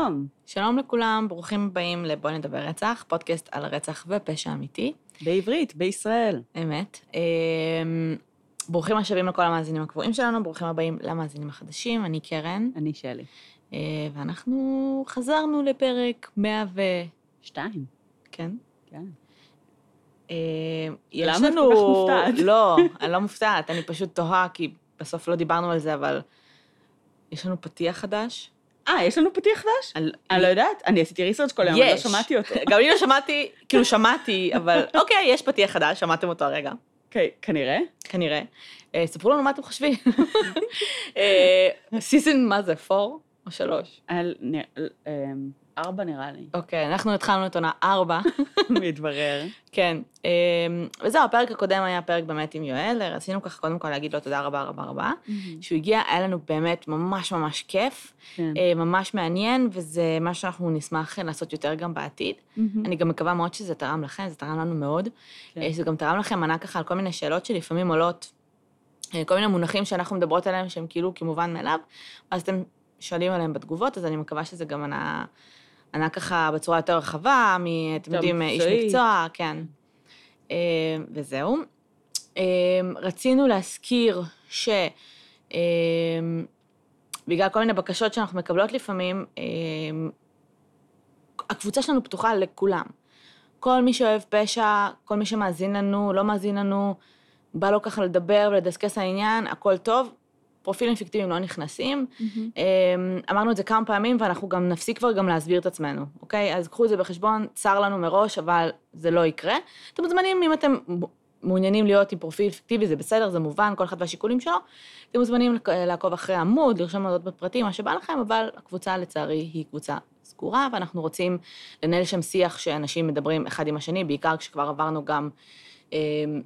שלום. שלום לכולם, ברוכים הבאים לבוא נדבר רצח, פודקאסט על רצח ופשע אמיתי. בעברית, בישראל. אמת. אמ, ברוכים השבים לכל המאזינים הקבועים שלנו, ברוכים הבאים למאזינים החדשים, אני קרן, אני שלי. אה, ואנחנו חזרנו לפרק 100 ו... שתיים. כן? כן. אה, למה יש את לנו... כל כך מופתעת? לא, אני לא מופתעת, אני פשוט תוהה, כי בסוף לא דיברנו על זה, אבל יש לנו פתיח חדש. אה, יש לנו פתיח חדש? אני לא יודעת, אני עשיתי research כל היום, אני לא שמעתי אותו. גם אני לא שמעתי, כאילו שמעתי, אבל אוקיי, יש פתיח חדש, שמעתם אותו הרגע. אוקיי, כנראה. כנראה. אה, ספרו לנו מה אתם חושבים. אה, season מה זה, 4 או 3? ארבע נראה לי. אוקיי, אנחנו התחלנו את עונה ארבע, מתברר. כן. אה, וזהו, הפרק הקודם היה פרק באמת עם יואל, רצינו ככה קודם כל להגיד לו תודה רבה רבה רבה. שהוא הגיע, היה לנו באמת ממש ממש כיף, כן. אה, ממש מעניין, וזה מה שאנחנו נשמח לעשות יותר גם בעתיד. אני גם מקווה מאוד שזה תרם לכם, זה תרם לנו מאוד. כן. אה, זה גם תרם לכם ענה ככה על כל מיני שאלות שלפעמים עולות, אה, כל מיני מונחים שאנחנו מדברות עליהם שהם כאילו כמובן מאליו, אז אתם שואלים עליהם בתגובות, אז אני מקווה שזה גם ענה, ענה ככה בצורה יותר רחבה. אתם יודעים, איש. מקצוע, כן. אה, וזהו. אה, רצינו להזכיר ש... אה, בגלל כל מיני בקשות שאנחנו מקבלות לפעמים, הקבוצה שלנו פתוחה לכולם. כל מי שאוהב פשע, כל מי שמאזין לנו, לא מאזין לנו, בא לו ככה לדבר ולדסקס העניין, הכל טוב. פרופילים פיקטיביים לא נכנסים. אמ, אמרנו את זה כמה פעמים, ואנחנו גם נפסיק כבר גם להסביר את עצמנו, אוקיי? אז קחו את זה בחשבון, צר לנו מראש, אבל זה לא יקרה. אתם מוזמנים, אם אתם מעוניינים להיות עם פרופיל פיקטיבי, זה בסדר, זה מובן, כל אחד והשיקולים שלו. אתם מוזמנים לעקוב אחרי העמוד, לרשום הודעות בפרטים, מה שבא לכם, אבל הקבוצה, לצערי, היא קבוצה סגורה, ואנחנו רוצים לנהל שם שיח שאנשים מדברים אחד עם השני, בעיקר כשכבר עברנו גם אמ,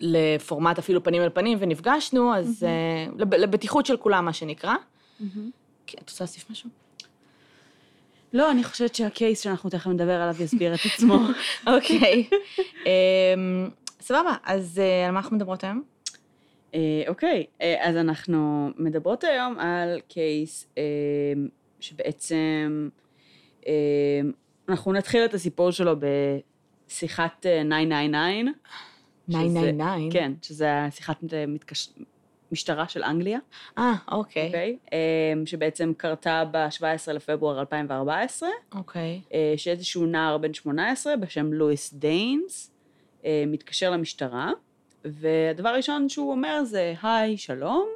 לפורמט אפילו פנים אל פנים ונפגשנו, אז אה, לב- לבטיחות של כולם, מה שנקרא. כן, את רוצה להוסיף משהו? לא, אני חושבת שהקייס שאנחנו תכף נדבר עליו יסביר את עצמו. אוקיי. אמ, סבבה, אז אה, על מה אנחנו מדברות היום? אה, אוקיי, אז אנחנו מדברות היום על קייס שבעצם, אנחנו נתחיל את הסיפור שלו בשיחת אה, 999. שזה- 999? כן, שזה שיחת אה, מתקש... משטרה של אנגליה, אה, אוקיי. אוקיי? אה, שבעצם קרתה ב-17 לפברואר 2014, אוקיי. אה, שאיזשהו נער בן 18 בשם לואיס דיינס אה, מתקשר למשטרה, והדבר הראשון שהוא אומר זה, היי, שלום,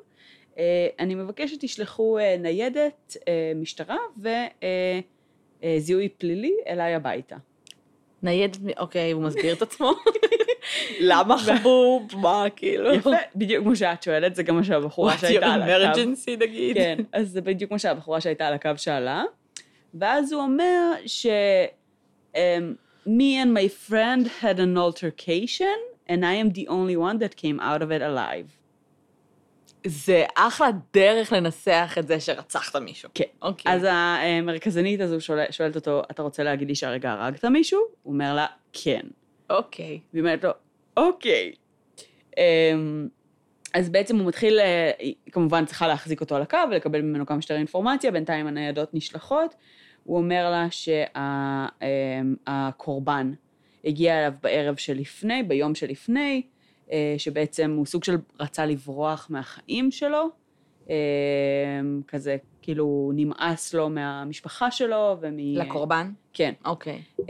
אני מבקש שתשלחו ניידת משטרה וזיהוי פלילי אליי הביתה. ניידת, אוקיי, הוא מסביר את עצמו. למה חבוב? מה, כאילו? יפה, בדיוק כמו שאת שואלת, זה גם מה שהבחורה What's שהייתה your על הקו. emergency, נגיד? כן, אז זה בדיוק כמו שהבחורה שהייתה על הקו שאלה. ואז הוא אומר ש... um, me and my friend had an altercation, and I am the only one that came out of it alive. זה אחלה דרך לנסח את זה שרצחת מישהו. כן. אוקיי. אז המרכזנית הזו שואל- שואלת אותו, אתה רוצה להגיד לי שהרגע הרגת מישהו? הוא אומר לה, כן. אוקיי. והיא אומרת לו, אוקיי. אמ, אז בעצם הוא מתחיל, אה, היא כמובן צריכה להחזיק אותו על הקו ולקבל ממנו כמה שיותר אינפורמציה, בינתיים הניידות נשלחות. הוא אומר לה שהקורבן הגיע אליו בערב שלפני, ביום שלפני, אה, שבעצם הוא סוג של רצה לברוח מהחיים שלו, אה, כזה כאילו נמאס לו מהמשפחה שלו ומ... לקורבן? כן. אוקיי. אמ,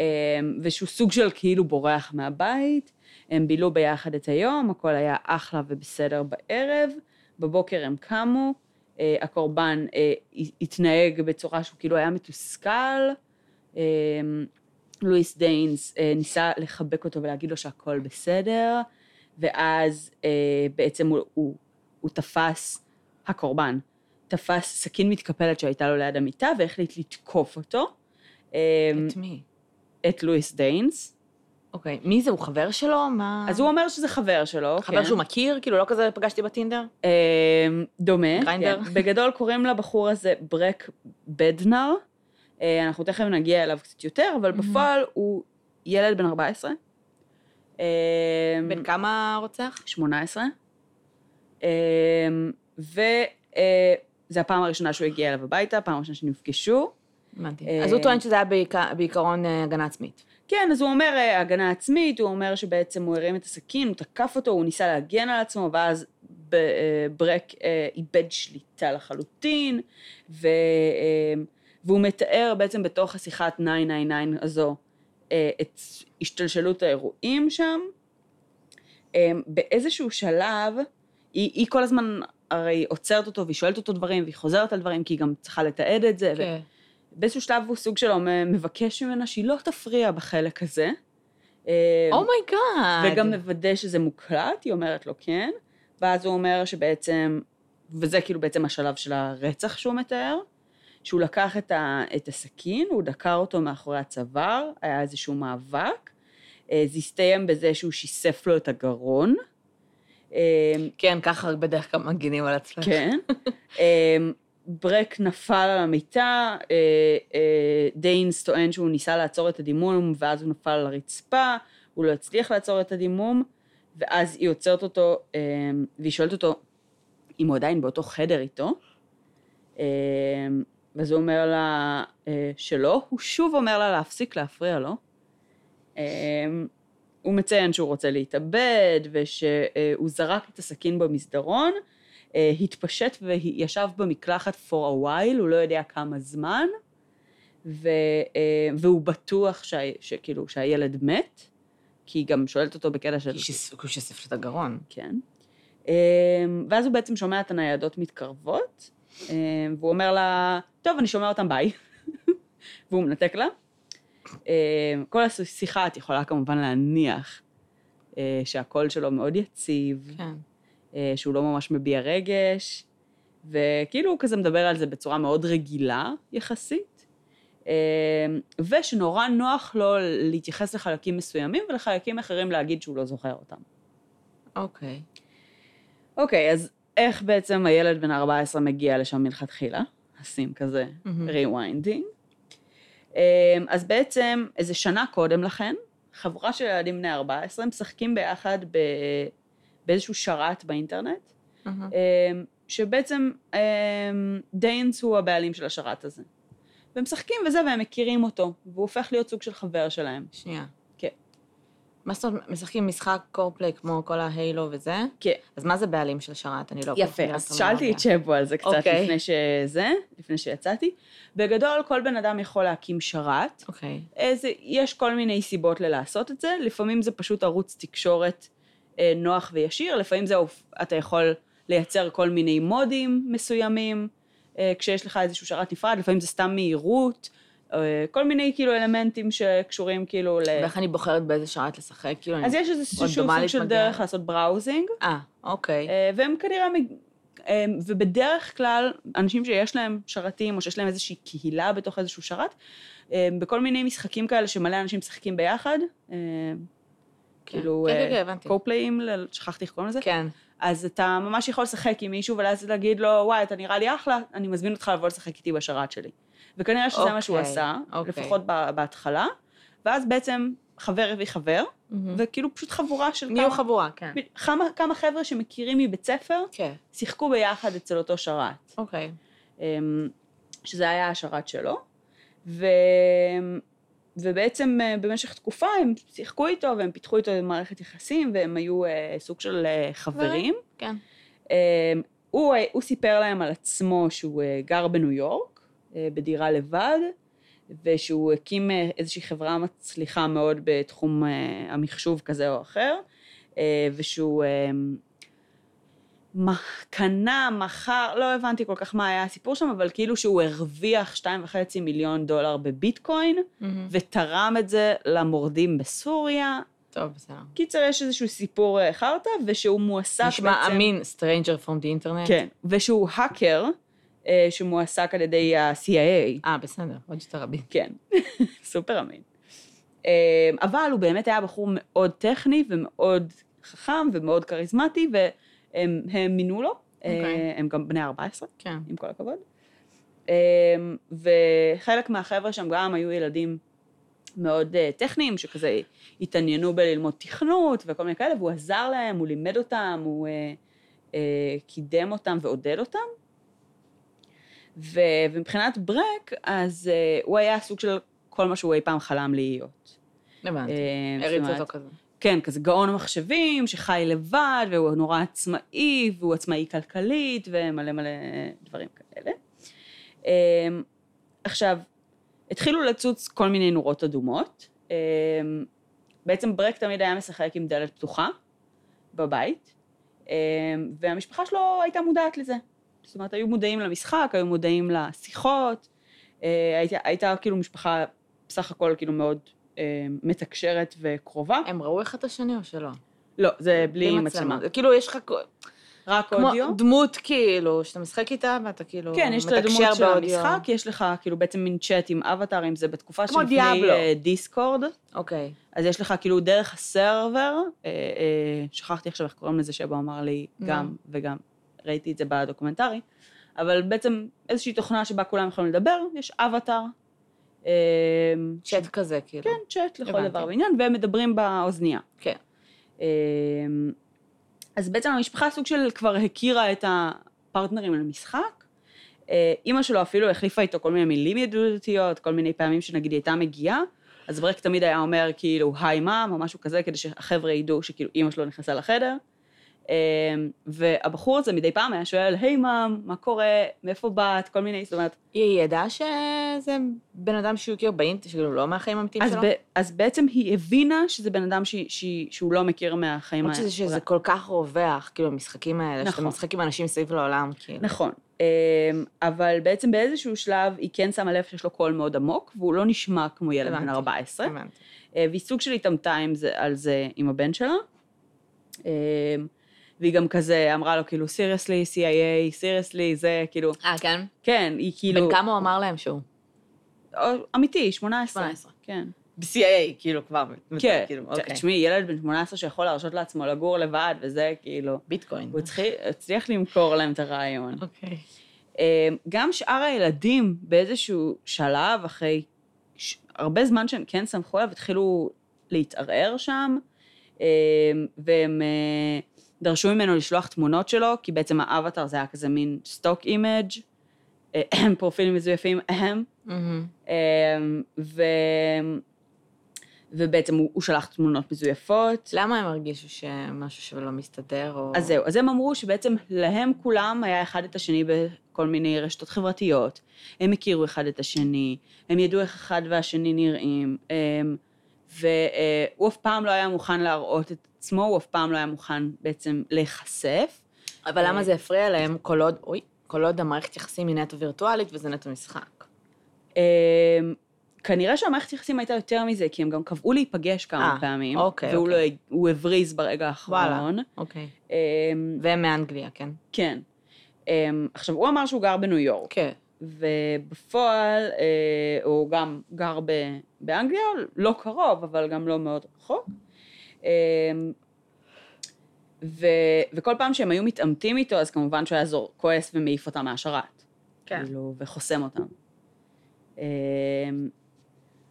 ושהוא סוג של כאילו בורח מהבית. הם בילו ביחד את היום, הכל היה אחלה ובסדר בערב. בבוקר הם קמו, אה, הקורבן אה, התנהג בצורה שהוא כאילו היה מתוסכל. אה, לואיס דיינס ניסה לחבק אותו ולהגיד לו שהכל בסדר, ואז בעצם הוא, הוא, הוא תפס, הקורבן, תפס סכין מתקפלת שהייתה לו ליד המיטה והחליט לתקוף אותו. את מי? את לואיס דיינס. אוקיי. מי זה? הוא חבר שלו? מה... אז הוא אומר שזה חבר שלו, חבר כן. שהוא מכיר? כאילו, לא כזה פגשתי בטינדר? אה, דומה. גריינדר? כן. בגדול קוראים לבחור הזה ברק בדנר. אה, אנחנו תכף נגיע אליו קצת יותר, אבל. בפועל הוא ילד בן 14. אה, בן כמה רוצח? 18. וזו הפעם הראשונה שהוא הגיע אליו הביתה, פעם ראשונה שנפגשו. הבנתי. אה, אז הוא טוען שזה היה בעיקר- בעיקרון אה, הגנה עצמית. כן, אז הוא אומר אה, הגנה עצמית, הוא אומר שבעצם הוא הרים את הסכין, הוא תקף אותו, הוא ניסה להגן על עצמו, ואז אה, ברק אה, איבד שליטה לחלוטין, ו, והוא מתאר בעצם בתוך השיחת 999 הזו את השתלשלות האירועים שם. באיזשהו שלב, היא, היא כל הזמן הרי עוצרת אותו והיא שואלת אותו דברים, והיא חוזרת על דברים, כי היא גם צריכה לתעד את זה. ו- כן. באיזשהו שלב הוא סוג של מבקש ממנה שהיא לא תפריע בחלק הזה. אה, oh my god. וגם מוודא שזה מוקלט, היא אומרת לו כן, ואז הוא אומר שבעצם, וזה כאילו בעצם השלב של הרצח שהוא מתאר, שהוא לקח את, ה, את הסכין, הוא דקר אותו מאחורי הצוואר, היה איזשהו מאבק, אה, זה הסתיים בזה שהוא שיסף לו את הגרון. אה, כן, ככה בדרך כלל מגינים על עצמך. כן. ברק נפל על המיטה, אה, אה, דיינס טוען שהוא ניסה לעצור את הדימום, ואז הוא נפל על הרצפה, הוא לא הצליח לעצור את הדימום, ואז היא עוצרת אותו, אמ, והיא שואלת אותו אם הוא עדיין באותו חדר איתו, ואז הוא אומר לה אה, שלא, הוא שוב אומר לה להפסיק להפריע לו. הוא מציין שהוא רוצה להתאבד, ושהוא זרק את הסכין במסדרון, אה, התפשט וישב במקלחת for a while, הוא לא יודע כמה זמן, ו, אה, והוא בטוח שה, שכאילו שהילד מת, כי היא גם שואלת אותו בקטע של... כי לו את הגרון. כן. אה, ואז הוא בעצם שומע את הניידות מתקרבות, אה, והוא אומר לה, טוב, אני שומע אותם, ביי. והוא מנתק לה. אה, כל השיחה את יכולה כמובן להניח אה, שהקול שלו מאוד יציב, כן. אה, שהוא לא ממש מביע רגש, וכאילו הוא כזה מדבר על זה בצורה מאוד רגילה יחסית, אה, ושנורא נוח לו להתייחס לחלקים מסוימים ולחלקים אחרים להגיד שהוא לא זוכר אותם. אוקיי. אוקיי, אז איך בעצם הילד בן 14 מגיע לשם מלכתחילה? נשים כזה. rewinding. אז בעצם איזה שנה קודם לכן, חבורה של ילדים בני 14 משחקים ביחד ב... באיזשהו שרת באינטרנט. אמ, שבעצם אמ, דיינס הוא הבעלים של השרת הזה. והם משחקים וזה, והם מכירים אותו, והוא הופך להיות סוג של חבר שלהם. שנייה. כן. מה זאת אומרת, משחקים משחק קורפליי כמו כל ההיילו וזה? כן. אז מה זה בעלים של שרת? אני לא... יפה, אז שאלתי. את שבו על זה קצת אוקיי. לפני שזה, לפני שיצאתי. בגדול, כל בן אדם יכול להקים שרת. אוקיי. איזה, יש כל מיני סיבות ללעשות את זה, לפעמים זה פשוט ערוץ תקשורת נוח וישיר, לפעמים זה, אתה יכול לייצר כל מיני מודים מסוימים, אה, כשיש לך איזשהו שרת נפרד, לפעמים זה סתם מהירות, אה, כל מיני כאילו אלמנטים שקשורים כאילו ל... ואיך אני בוחרת באיזה שרת לשחק? כאילו, אז אני- יש איזשהו סוג של. דרך לעשות בראוזינג, אה, אוקיי. אה, והם כנראה, אה, ובדרך כלל, אנשים שיש להם שרתים, או שיש להם איזושהי קהילה בתוך איזשהו שרת, אה, בכל מיני משחקים כאלה שמלא אנשים משחקים ביחד, אה, כאילו, כן, כן, כן, הבנתי. קופלאים, שכחתי איך קוראים לזה, כן. אז אתה ממש יכול לשחק עם מישהו ואז להגיד לו, וואי, אתה נראה לי אחלה, אני מזמין אותך לבוא לשחק איתי בשרת שלי. וכנראה שזה מה שהוא אוקיי, עשה, אוקיי. לפחות בהתחלה, ואז בעצם חבר הביא חבר, מהמם. וכאילו פשוט חבורה של נהיו כמה, חבורה, כן. כמה, כמה חבר'ה שמכירים מבית ספר, כן. שיחקו ביחד אצל אותו שרת, אוקיי. אמ, שזה היה השרת שלו, ו... ובעצם אה, במשך תקופה הם שיחקו איתו והם פיתחו איתו מערכת יחסים והם היו אה, סוג של אה, חברים. כן. אמ, הוא, הוא סיפר להם על עצמו שהוא גר בניו יורק, בדירה לבד, ושהוא הקים איזושהי חברה מצליחה מאוד בתחום המחשוב כזה או אחר, ושהוא מה- קנה, מכר, לא הבנתי כל כך מה היה הסיפור שם, אבל כאילו שהוא הרוויח 2.5 מיליון דולר בביטקוין, מהמם. ותרם את זה למורדים בסוריה. טוב, בסדר. קיצר, יש איזשהו סיפור אה, חרטא, ושהוא מועסק בעצם... נשמע אמין, Stranger from the Internet. כן, ושהוא האקר אה, שמועסק על ידי ה-CIA. אה, בסדר, עוד יותר רבים. כן, סופר אמין. אה, אבל הוא באמת היה בחור מאוד טכני ומאוד חכם ומאוד כריזמטי, והם הם מינו לו. אה, אוקיי. הם גם בני 14, כן. עם כל הכבוד. אה, וחלק מהחבר'ה שם גם היו ילדים מאוד אה, טכניים, שכזה התעניינו בללמוד תכנות וכל מיני כאלה, והוא עזר להם, הוא לימד אותם, הוא אה, אה, קידם אותם ועודד אותם. ו- ומבחינת ברק, אז uh, הוא היה סוג של כל מה שהוא אי פעם חלם להיות. הבנתי. הריץ אותו כזה. כן, כזה גאון מחשבים, שחי לבד, והוא נורא עצמאי, והוא עצמאי כלכלית, ומלא מלא דברים כאלה. אמ, עכשיו, התחילו לצוץ כל מיני נורות אדומות. אמ, בעצם ברק תמיד היה משחק עם דלת פתוחה בבית, אמ, והמשפחה שלו הייתה מודעת לזה. זאת אומרת, היו מודעים למשחק, היו מודעים לשיחות, אה, הייתה, הייתה כאילו משפחה בסך הכל כאילו מאוד מתקשרת וקרובה. הם ראו אחד את השני או שלא? לא, זה בלי מצלמה. זה כאילו, יש לך רק כמו אודיו. דמות כאילו, שאתה משחק איתה ואתה כאילו כן, יש את הדמות של באודיו. המשחק, יש לך כאילו בעצם מין צ'אט עם אבטארים, זה בתקופה כמו שלפני דיאבלו. אה, דיסקורד, אוקיי. אז יש לך כאילו דרך הסרבר, אה, אה, שכחתי עכשיו איך קוראים לזה, שבו אמר לי גם וגם, ראיתי את זה בדוקומנטרי, אבל בעצם איזושהי תוכנה שבה כולם יכולים לדבר, יש אבטאר. אה, צ'אט כזה, כאילו. כן, צ'אט לכל הבנתי. דבר ועניין, והם מדברים באוזנייה. כן. אמ, אז בעצם המשפחה סוג של כבר הכירה את הפרטנרים למשחק. אה, אימא שלו אפילו החליפה איתו כל מיני מילים ידידותיות, כל מיני פעמים שנגיד היא הייתה מגיעה, אז ברק תמיד היה אומר כאילו, היי מאם, או משהו כזה, כדי שהחבר'ה ידעו שכאילו אימא שלו נכנסה לחדר. אמ, והבחור הזה מדי פעם היה שואל, היי מאם, מה קורה, מאיפה באת, כל מיני, זאת אומרת, היא ידעה שזה בן אדם שהוא הכיר באינטרנט, שכאילו לא מהחיים האמיתיים שלו? ב, אז בעצם היא הבינה שזה בן אדם שהיא- שהיא- שהוא לא מכיר מהחיים למרות שזה, שזה כל כך רווח, כאילו, המשחקים האלה, שאתה נכון. משחק עם אנשים מסביב לעולם, כאילו. נכון. אמ, אבל בעצם באיזשהו שלב היא כן שמה לב שיש לו קול מאוד עמוק, והוא לא נשמע כמו ילד בן הבנתי. 14. הבנתי. אה, והיא סוג של התעמתה על זה עם הבן שלה. אמ, והיא גם כזה אמרה לו, כאילו, סיריוסלי, CIA, סיריוסלי, זה, כאילו, אה, כן? כן, היא כאילו... בן כמה הוא אמר להם שהוא? או, אמיתי, 18. 18. כן. ב-CIA, כאילו, כבר. כן. כאילו, ת- תשמעי, ילד בן 18 שיכול להרשות לעצמו לגור לבד, וזה, כאילו, ביטקוין. הוא הצליח- למכור להם את הרעיון. אוקיי. אה, גם שאר הילדים באיזשהו שלב, אחרי. הרבה זמן שהם כן סמכו עליו, התחילו להתערער שם, אה, והם אה, דרשו ממנו לשלוח תמונות שלו, כי בעצם האבטר זה היה כזה מין stock image, פרופילים מזויפים, אהם, מהמם. אה, ו... ובעצם הוא, הוא שלח תמונות מזויפות. למה הם הרגישו שמשהו שלא מסתדר, או... אז זהו, אז הם אמרו שבעצם להם כולם היה אחד את השני בכל מיני רשתות חברתיות. הם הכירו אחד את השני, הם ידעו איך אחד והשני נראים, אמ, והוא אף פעם לא היה מוכן להראות את עצמו, הוא אף פעם לא היה מוכן בעצם להיחשף. אבל למה זה הפריע להם כל עוד, אוי, כל עוד המערכת יחסים היא נטו וירטואלית וזה נטו משחק? אמ, כנראה שהמערכת יחסים הייתה יותר מזה, כי הם גם קבעו להיפגש כמה אה, פעמים, אוקיי, והוא אוקיי. לא, הבריז ברגע וואלה. האחרון. אוקיי. אמ, והם מאנגליה, כן? כן. אמ, עכשיו, הוא אמר שהוא גר בניו יורק. כן. ובפועל אה, הוא גם גר ב, באנגליה, לא קרוב, אבל גם לא מאוד רחוק. אה, ו, וכל פעם שהם היו מתעמתים איתו, אז כמובן שהוא היה זור, כועס ומעיף אותם מהשרת. כן. כאילו, וחוסם אותם. אה,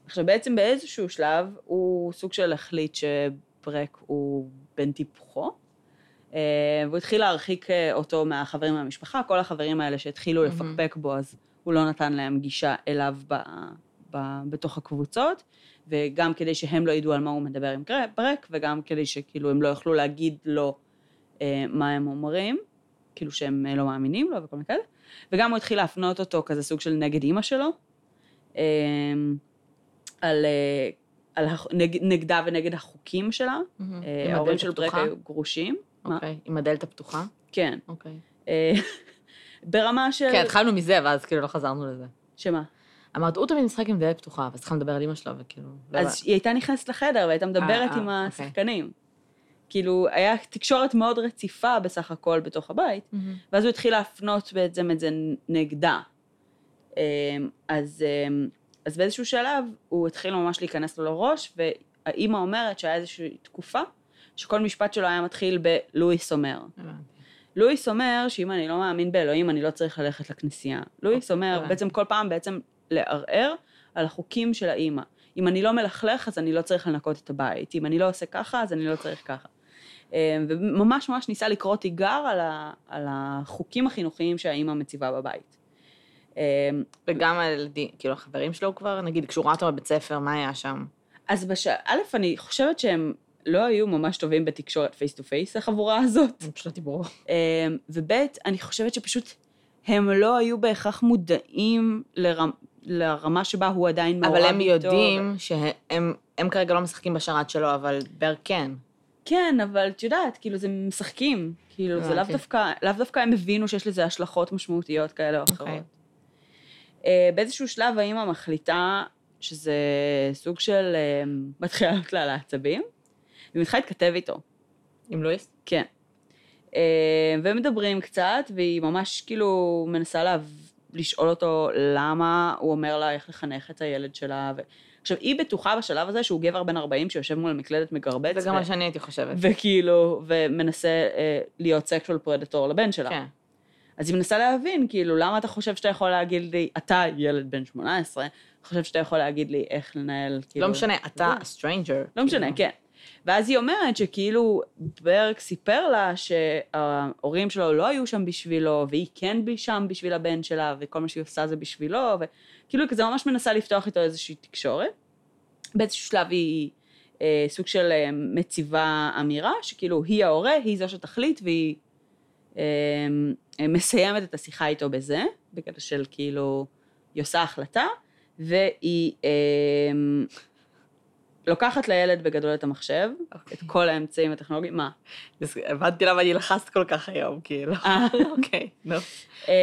עכשיו, בעצם באיזשהו שלב, הוא סוג של החליט שברק הוא בן טיפוחו, אה, והוא התחיל להרחיק אה, אותו מהחברים מהמשפחה, כל החברים האלה שהתחילו מהמם. לפקפק בו, אז הוא לא נתן להם גישה אליו ב, ב, בתוך הקבוצות, וגם כדי שהם לא ידעו על מה הוא מדבר עם ברק, וגם כדי שכאילו הם לא יוכלו להגיד לו אה, מה הם אומרים, כאילו שהם אה, לא מאמינים לו וכל מיני כאלה, וגם הוא התחיל להפנות אותו כזה סוג של נגד אימא שלו, אה, על, אה, על הח- נג, נגדה ונגד החוקים שלה. מהמם. אה, ההורים של ברק? היו גרושים. אוקיי. עם הדלת הפתוחה? כן. אוקיי. אה, ברמה של... כן, התחלנו מזה, ואז כאילו לא חזרנו לזה. שמה? אמרת, הוא תמיד משחק עם דלת פתוחה, ואז צריכה לדבר על אמא שלו, וכאילו... לא אז היא הייתה נכנסת לחדר והייתה מדברת אה, עם אה, השחקנים. כאילו, היה תקשורת מאוד רציפה בסך הכל בתוך הבית. ואז הוא התחיל להפנות בעצם את זה נגדה. אמ, אז, אמ, אז באיזשהו שלב הוא התחיל ממש להיכנס לו לראש, והאימא אומרת שהיה איזושהי תקופה שכל משפט שלו היה מתחיל בלואיס אומר. לואיס אומר שאם אני לא מאמין באלוהים, אני לא צריך ללכת לכנסייה. לואיס אומר, הבנתי. בעצם כל פעם בעצם לערער על החוקים של האימא. אם אני לא מלכלך, אז אני לא צריך לנקות את הבית. אם אני לא עושה ככה, אז אני לא צריך ככה. אה, וממש ממש ניסה לקרוא תיגר על, ה, על החוקים החינוכיים שהאימא מציבה בבית. אה, וגם הילדים, כאילו, החברים שלו כבר, נגיד, כשהוא ראה אותו בבית ספר, מה היה שם? אז בש... א', אני חושבת שהם לא היו ממש טובים בתקשורת face to face, החבורה הזאת. הם פשוט דיברו. אה, וב', אני חושבת שפשוט הם לא היו בהכרח מודעים לרמ... לרמה שבה הוא עדיין מעורב אבל איתו. הם יודעים שהם הם כרגע לא משחקים בשרת שלו, אבל בר כן. כן, אבל את יודעת, כאילו, זה משחקים. כאילו, זה לאו. דווקא, לאו דווקא הם הבינו שיש לזה השלכות משמעותיות כאלה או אחרות. אוקיי. אה, באיזשהו שלב האימא מחליטה שזה סוג של אה, מתחילה לעלות לה על העצבים, והיא מתחילה להתכתב איתו. עם לואיס? כן. אה, והם מדברים קצת, והיא ממש כאילו מנסה לה... לשאול אותו למה הוא אומר לה איך לחנך את הילד שלה. ו... עכשיו, היא בטוחה בשלב הזה שהוא גבר בן 40 שיושב מול מקלדת מגרבץ. זה גם ו- מה שאני הייתי חושבת. וכאילו, ומנסה אה, להיות סקשואל פרדטור לבן שלה. כן. אז היא מנסה להבין, כאילו, למה אתה חושב שאתה יכול להגיד לי, אתה ילד בן 18, חושב שאתה יכול להגיד לי איך לנהל, כאילו... לא משנה, אתה stranger. לא משנה, כאילו. כן. ואז היא אומרת שכאילו ברק סיפר לה שההורים שלו לא היו שם בשבילו, והיא כן שם בשביל הבן שלה, וכל מה שהיא עושה זה בשבילו, וכאילו היא כזה ממש מנסה לפתוח איתו איזושהי תקשורת. באיזשהו שלב היא אה, סוג של אה, מציבה אמירה, שכאילו היא ההורה, היא זו שתחליט, והיא אה, אה, מסיימת את השיחה איתו בזה, בקטע של כאילו, היא עושה החלטה, והיא אה, לוקחת לילד בגדול את המחשב, את כל האמצעים הטכנולוגיים, מה? הבנתי למה אני לחצת כל כך היום, כאילו. אה. אוקיי, נו. אמ,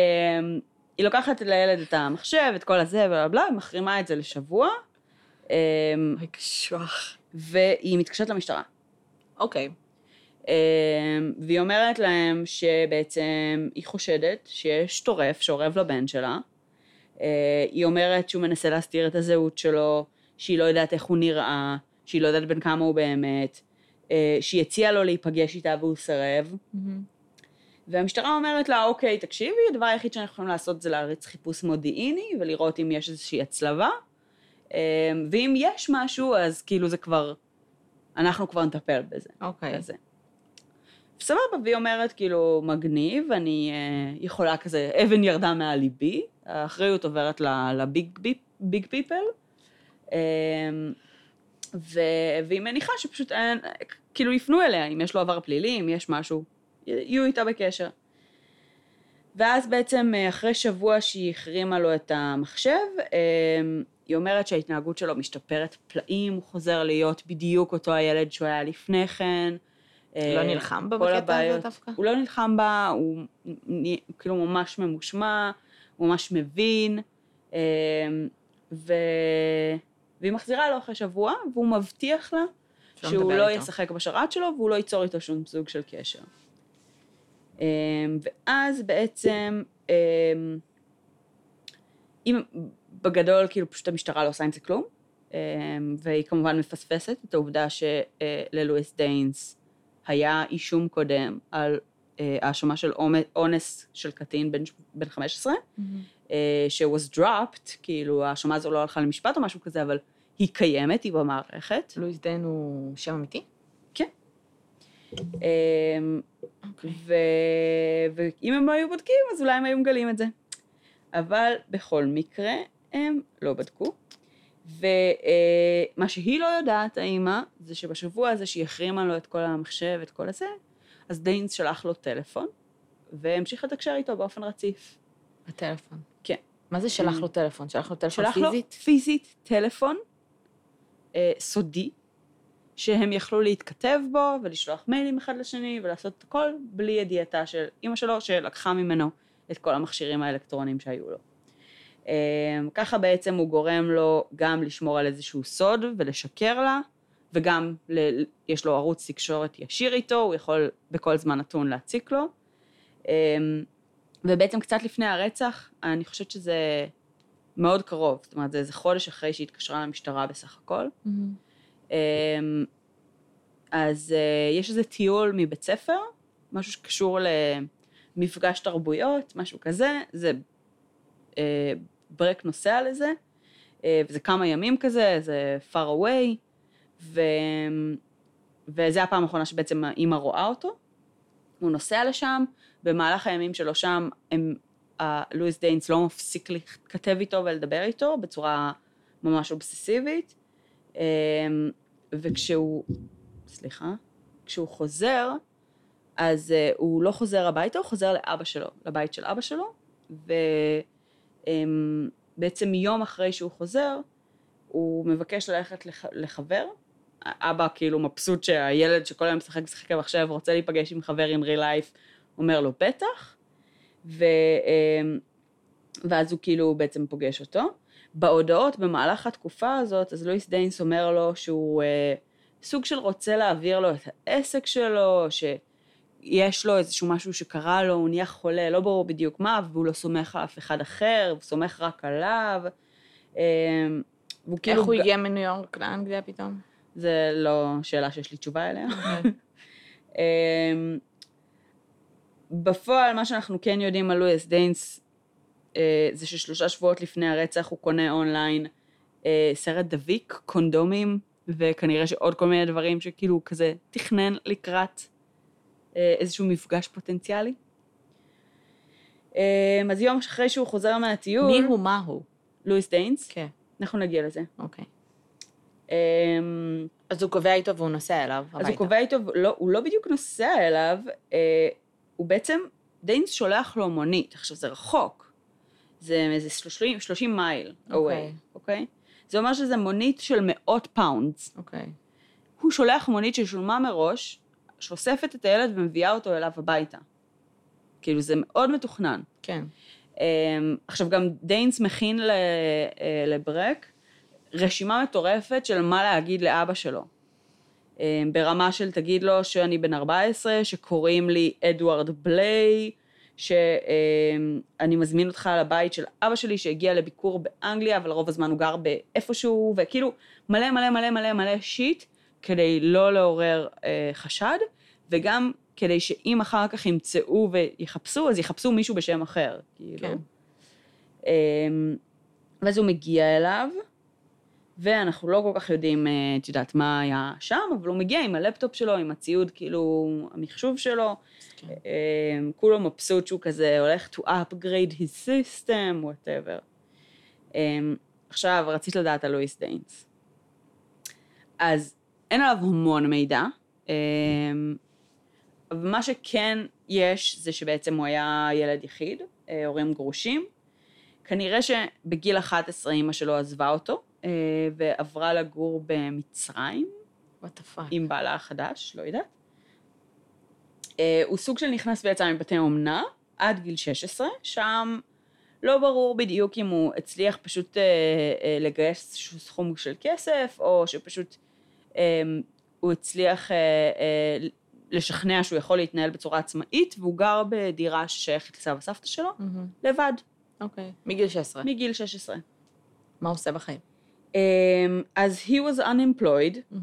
היא לוקחת לילד את המחשב, את כל הזה, בלה בלה, מחרימה את זה לשבוע, אמ, אוי, קשוח. והיא מתקשרת למשטרה. אוקיי. אמ, והיא אומרת להם שבעצם היא חושדת שיש טורף שאורב לבן שלה. אה, היא אומרת שהוא מנסה להסתיר את הזהות שלו, שהיא לא יודעת איך הוא נראה, שהיא לא יודעת בן כמה הוא באמת, אה, שהיא הציעה לו להיפגש איתה והוא סירב. והמשטרה אומרת לה, אוקיי, תקשיבי, הדבר היחיד שאנחנו יכולים לעשות זה להריץ חיפוש מודיעיני ולראות אם יש איזושהי הצלבה. אמ, ואם יש משהו, אז כאילו זה כבר, אנחנו כבר נטפל בזה. אוקיי. כזה. סבבה, והיא אומרת, כאילו, מגניב, אני אה, יכולה כזה, אבן ירדה מעל ליבי, האחריות עוברת לביג ביפ- ביג פיפל, ו- והיא מניחה שפשוט אין, כאילו יפנו אליה, אם יש לו עבר פלילי, אם יש משהו, יהיו איתה בקשר. ואז בעצם אה, אחרי שבוע שהיא החרימה לו את המחשב, אמ, היא אומרת שההתנהגות שלו משתפרת פלאים, הוא חוזר להיות בדיוק אותו הילד שהוא היה לפני כן. לא אה, נלחם בה בקטע הזה דווקא? הוא לא נלחם בה, הוא כאילו ממש ממושמע, הוא ממש מבין, אמ, ו... והיא מחזירה לו אחרי שבוע, והוא מבטיח לה שהוא לא איתו. ישחק בשרת שלו והוא לא ייצור איתו שום סוג של קשר. אמ, ואז בעצם, אמ, אם בגדול, כאילו פשוט המשטרה לא עושה עם זה כלום, אמ, והיא כמובן מפספסת את העובדה שללואיס דיינס היה אישום קודם על אה, האשמה של אונ- אונס של קטין בן, בן 15, אה, ש-was dropped, כאילו האשמה הזו לא הלכה למשפט או משהו כזה, אבל היא קיימת, היא במערכת. לואיס דיין הוא שם אמיתי? אמ, ו... ואם הם לא היו בודקים, אז אולי הם היו מגלים את זה. אבל בכל מקרה, הם לא בדקו. ומה שהיא לא יודעת, האימא, זה שבשבוע הזה שהיא החרימה לו את כל המחשב, את כל הזה, אז דיינס שלח לו טלפון, והמשיך לתקשר איתו באופן רציף. בטלפון. מה זה שלח Mm. לו טלפון? שלח לו טלפון שלח לו פיזית? פיזית טלפון אה, סודי, שהם יכלו להתכתב בו ולשלוח מיילים אחד לשני ולעשות הכל בלי ידיעתה של אימא שלו, שלקחה ממנו את כל המכשירים האלקטרוניים שהיו לו. אה, ככה בעצם הוא גורם לו גם לשמור על איזשהו סוד ולשקר לה, וגם ל- יש לו ערוץ תקשורת ישיר איתו, הוא יכול בכל זמן נתון להציק לו. אה, ובעצם קצת לפני הרצח, אני חושבת שזה מאוד קרוב, זאת אומרת, זה איזה חודש אחרי שהיא התקשרה למשטרה בסך הכל. אמ, אז אה, יש איזה טיול מבית ספר, משהו שקשור למפגש תרבויות, משהו כזה, זה אה, ברק נוסע לזה, אה, וזה כמה ימים כזה, זה far away, ו... וזה הפעם האחרונה שבעצם האימא רואה אותו. הוא נוסע לשם, במהלך הימים שלו שם הם לואיס דיינס לא מפסיק להתכתב איתו ולדבר איתו בצורה ממש אובססיבית. אמ, וכשהוא, סליחה, כשהוא חוזר, אז אה, הוא לא חוזר הביתה, הוא חוזר לאבא שלו, לבית של אבא שלו, ובעצם יום אחרי שהוא חוזר, הוא מבקש ללכת לח... לחבר. אבא כאילו מבסוט שהילד שכל היום משחק משחק במחשב רוצה להיפגש עם חבר עם life, אומר לו בטח, ו... אמ, ואז הוא כאילו בעצם פוגש אותו. בהודעות במהלך התקופה הזאת, אז לואיס דיינס אומר לו שהוא אה, סוג של רוצה להעביר לו את העסק שלו, שיש לו איזשהו משהו שקרה לו, הוא נהיה חולה, לא ברור בדיוק מה, והוא לא סומך על אף אחד אחר, הוא סומך רק עליו. אה, והוא כאילו... איך הוא הגיע מניו יורק לאנגליה פתאום? זה לא שאלה שיש לי תשובה אליה. בפועל, מה שאנחנו כן יודעים על לואיס דיינס, אה, זה ששלושה שבועות לפני הרצח הוא קונה אונליין אה, סרט דביק, קונדומים, וכנראה שעוד כל מיני דברים שכאילו כזה תכנן לקראת אה, איזשהו מפגש פוטנציאלי. אז יום אחרי שהוא חוזר מהטיול... מי הוא? מה הוא? לואיס דיינס? כן. אנחנו נגיע לזה. אוקיי. אמ, אז הוא קובע איתו והוא נוסע אליו הביתה. אז הוא קובע איתו, לא, הוא לא בדיוק נוסע אליו, אה, הוא בעצם, דיינס שולח לו מונית. עכשיו, זה רחוק. זה איזה 30, 30 מייל אוקיי. אוקיי? זה אומר שזה מונית של מאות pounds. אוקיי. הוא שולח מונית ששולמה מראש, שאוספת את הילד ומביאה אותו אליו הביתה. כאילו, זה מאוד מתוכנן. כן. אמ, עכשיו, גם דיינס מכין אה, לברק רשימה מטורפת של מה להגיד לאבא שלו. אמ, ברמה של תגיד לו שאני בן 14, שקוראים לי אדוארד בליי, שאני מזמין אותך לבית של אבא שלי שהגיע לביקור באנגליה, אבל רוב הזמן הוא גר באיפשהו, וכאילו מלא מלא מלא מלא מלא שיט, כדי לא לעורר אה, חשד, וגם כדי שאם אחר כך ימצאו ויחפשו, אז יחפשו מישהו בשם אחר. כאילו. כן. אמ, ואז הוא מגיע אליו, ואנחנו לא כל כך יודעים, אה, את יודעת, מה היה שם, אבל הוא מגיע עם הלפטופ שלו, עם הציוד, כאילו, המחשוב שלו, כן. אמ, כולו מבסוט שהוא כזה הולך to upgrade his system, whatever. אמ, עכשיו, רצית לדעת על לואיס דיינס. אז אין עליו המון מידע, אבל מה שכן יש, זה שבעצם הוא היה ילד יחיד, אה, הורים גרושים. כנראה שבגיל 11 אימא שלו עזבה אותו, אה, ועברה לגור במצרים. וואט הפאק. עם בעלה החדש, לא יודעת. אה, הוא סוג של נכנס ויצא מבתי אומנה עד גיל 16, שם לא ברור בדיוק אם הוא הצליח פשוט לגייס איזשהו סכום של כסף, או שפשוט הוא הצליח לשכנע שהוא יכול להתנהל בצורה עצמאית, והוא גר בדירה ששייכת לסבא סבתא שלו, mm-hmm. לבד. אוקיי. Okay. מגיל 16. מגיל 16. מה הוא עושה בחיים? Um, אז he was unemployed, mm-hmm.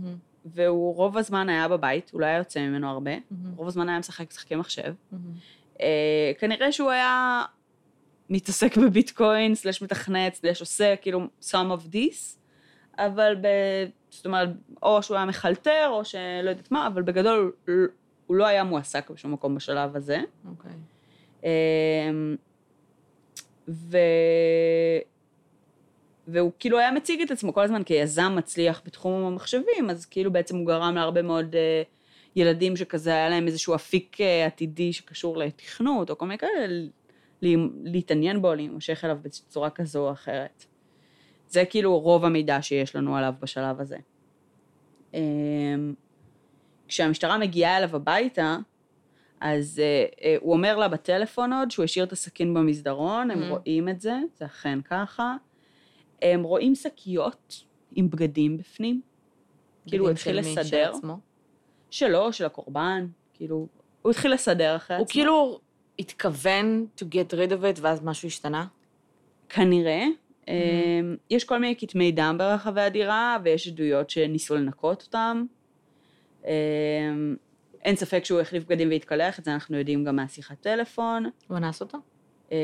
והוא רוב הזמן היה בבית, הוא לא היה יוצא ממנו הרבה, mm-hmm. רוב הזמן היה משחק משחקי מחשב. Mm-hmm. Uh, כנראה שהוא היה מתעסק בביטקוין, סלש מתכנת, סלש עושה כאילו some of this, אבל ב... זאת אומרת, או שהוא היה מחלטר, או שלא יודעת מה, אבל בגדול הוא לא היה מועסק בשום מקום בשלב הזה. אוקיי. Okay. אמ, ו... והוא כאילו היה מציג את עצמו כל הזמן כיזם מצליח בתחום המחשבים, אז כאילו בעצם הוא גרם להרבה מאוד uh, ילדים שכזה היה להם איזשהו אפיק uh, עתידי שקשור לתכנות, או כל מיני כאלה, להתעניין בו, להימשך אליו בצורה כזו או אחרת. זה כאילו רוב המידע שיש לנו עליו בשלב הזה. אמ, כשהמשטרה מגיעה אליו הביתה, אז uh, uh, הוא אומר לה בטלפון עוד שהוא השאיר את הסכין במסדרון, הם mm. רואים את זה, זה אכן ככה. הם רואים שקיות עם בגדים בפנים. כאילו הוא התחיל לסדר. של עצמו? שלו, של הקורבן, כאילו, הוא התחיל לסדר אחרי הוא עצמו. הוא כאילו התכוון to get rid of it ואז משהו השתנה? כנראה, Mm-hmm. יש כל מיני כתמי דם ברחבי הדירה, ויש עדויות שניסו לנקות אותם. אמ, אין ספק שהוא החליף בגדים והתקלח, את זה אנחנו יודעים גם מהשיחת טלפון. הוא אנס אותו? אה,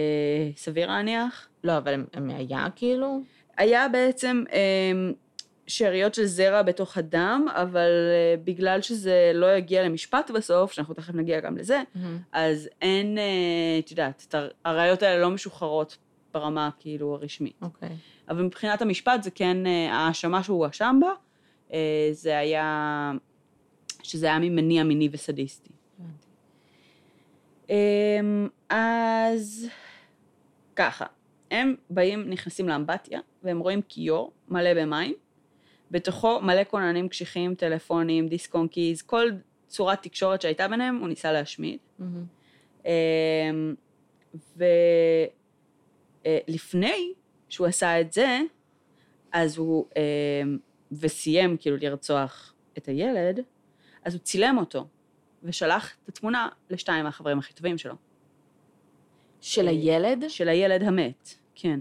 סביר להניח. לא, אבל הם היה כאילו? היה בעצם, אמ, שאריות של זרע בתוך הדם, אבל אה, בגלל שזה לא יגיע למשפט בסוף, שאנחנו תכף נגיע גם לזה, אז אין, אה, את יודעת, הראיות האלה לא משוחררות ברמה כאילו הרשמית. אוקיי. אבל מבחינת המשפט זה כן, אה, ההאשמה שהוא הואשם בה, זה היה, שזה היה ממניע מיני וסדיסטי. אמ, אז ככה, הם באים, נכנסים לאמבטיה, והם רואים כיור מלא במים, בתוכו מלא כוננים קשיחים, טלפונים, דיסק און קיז, כל צורת תקשורת שהייתה ביניהם, הוא ניסה להשמיד. מהמם. אמ, ולפני שהוא עשה את זה, אז הוא, אמ, וסיים כאילו לרצוח את הילד, אז הוא צילם אותו, ושלח את התמונה לשתיים מהחברים הכי טובים שלו. של הילד? של הילד המת, כן.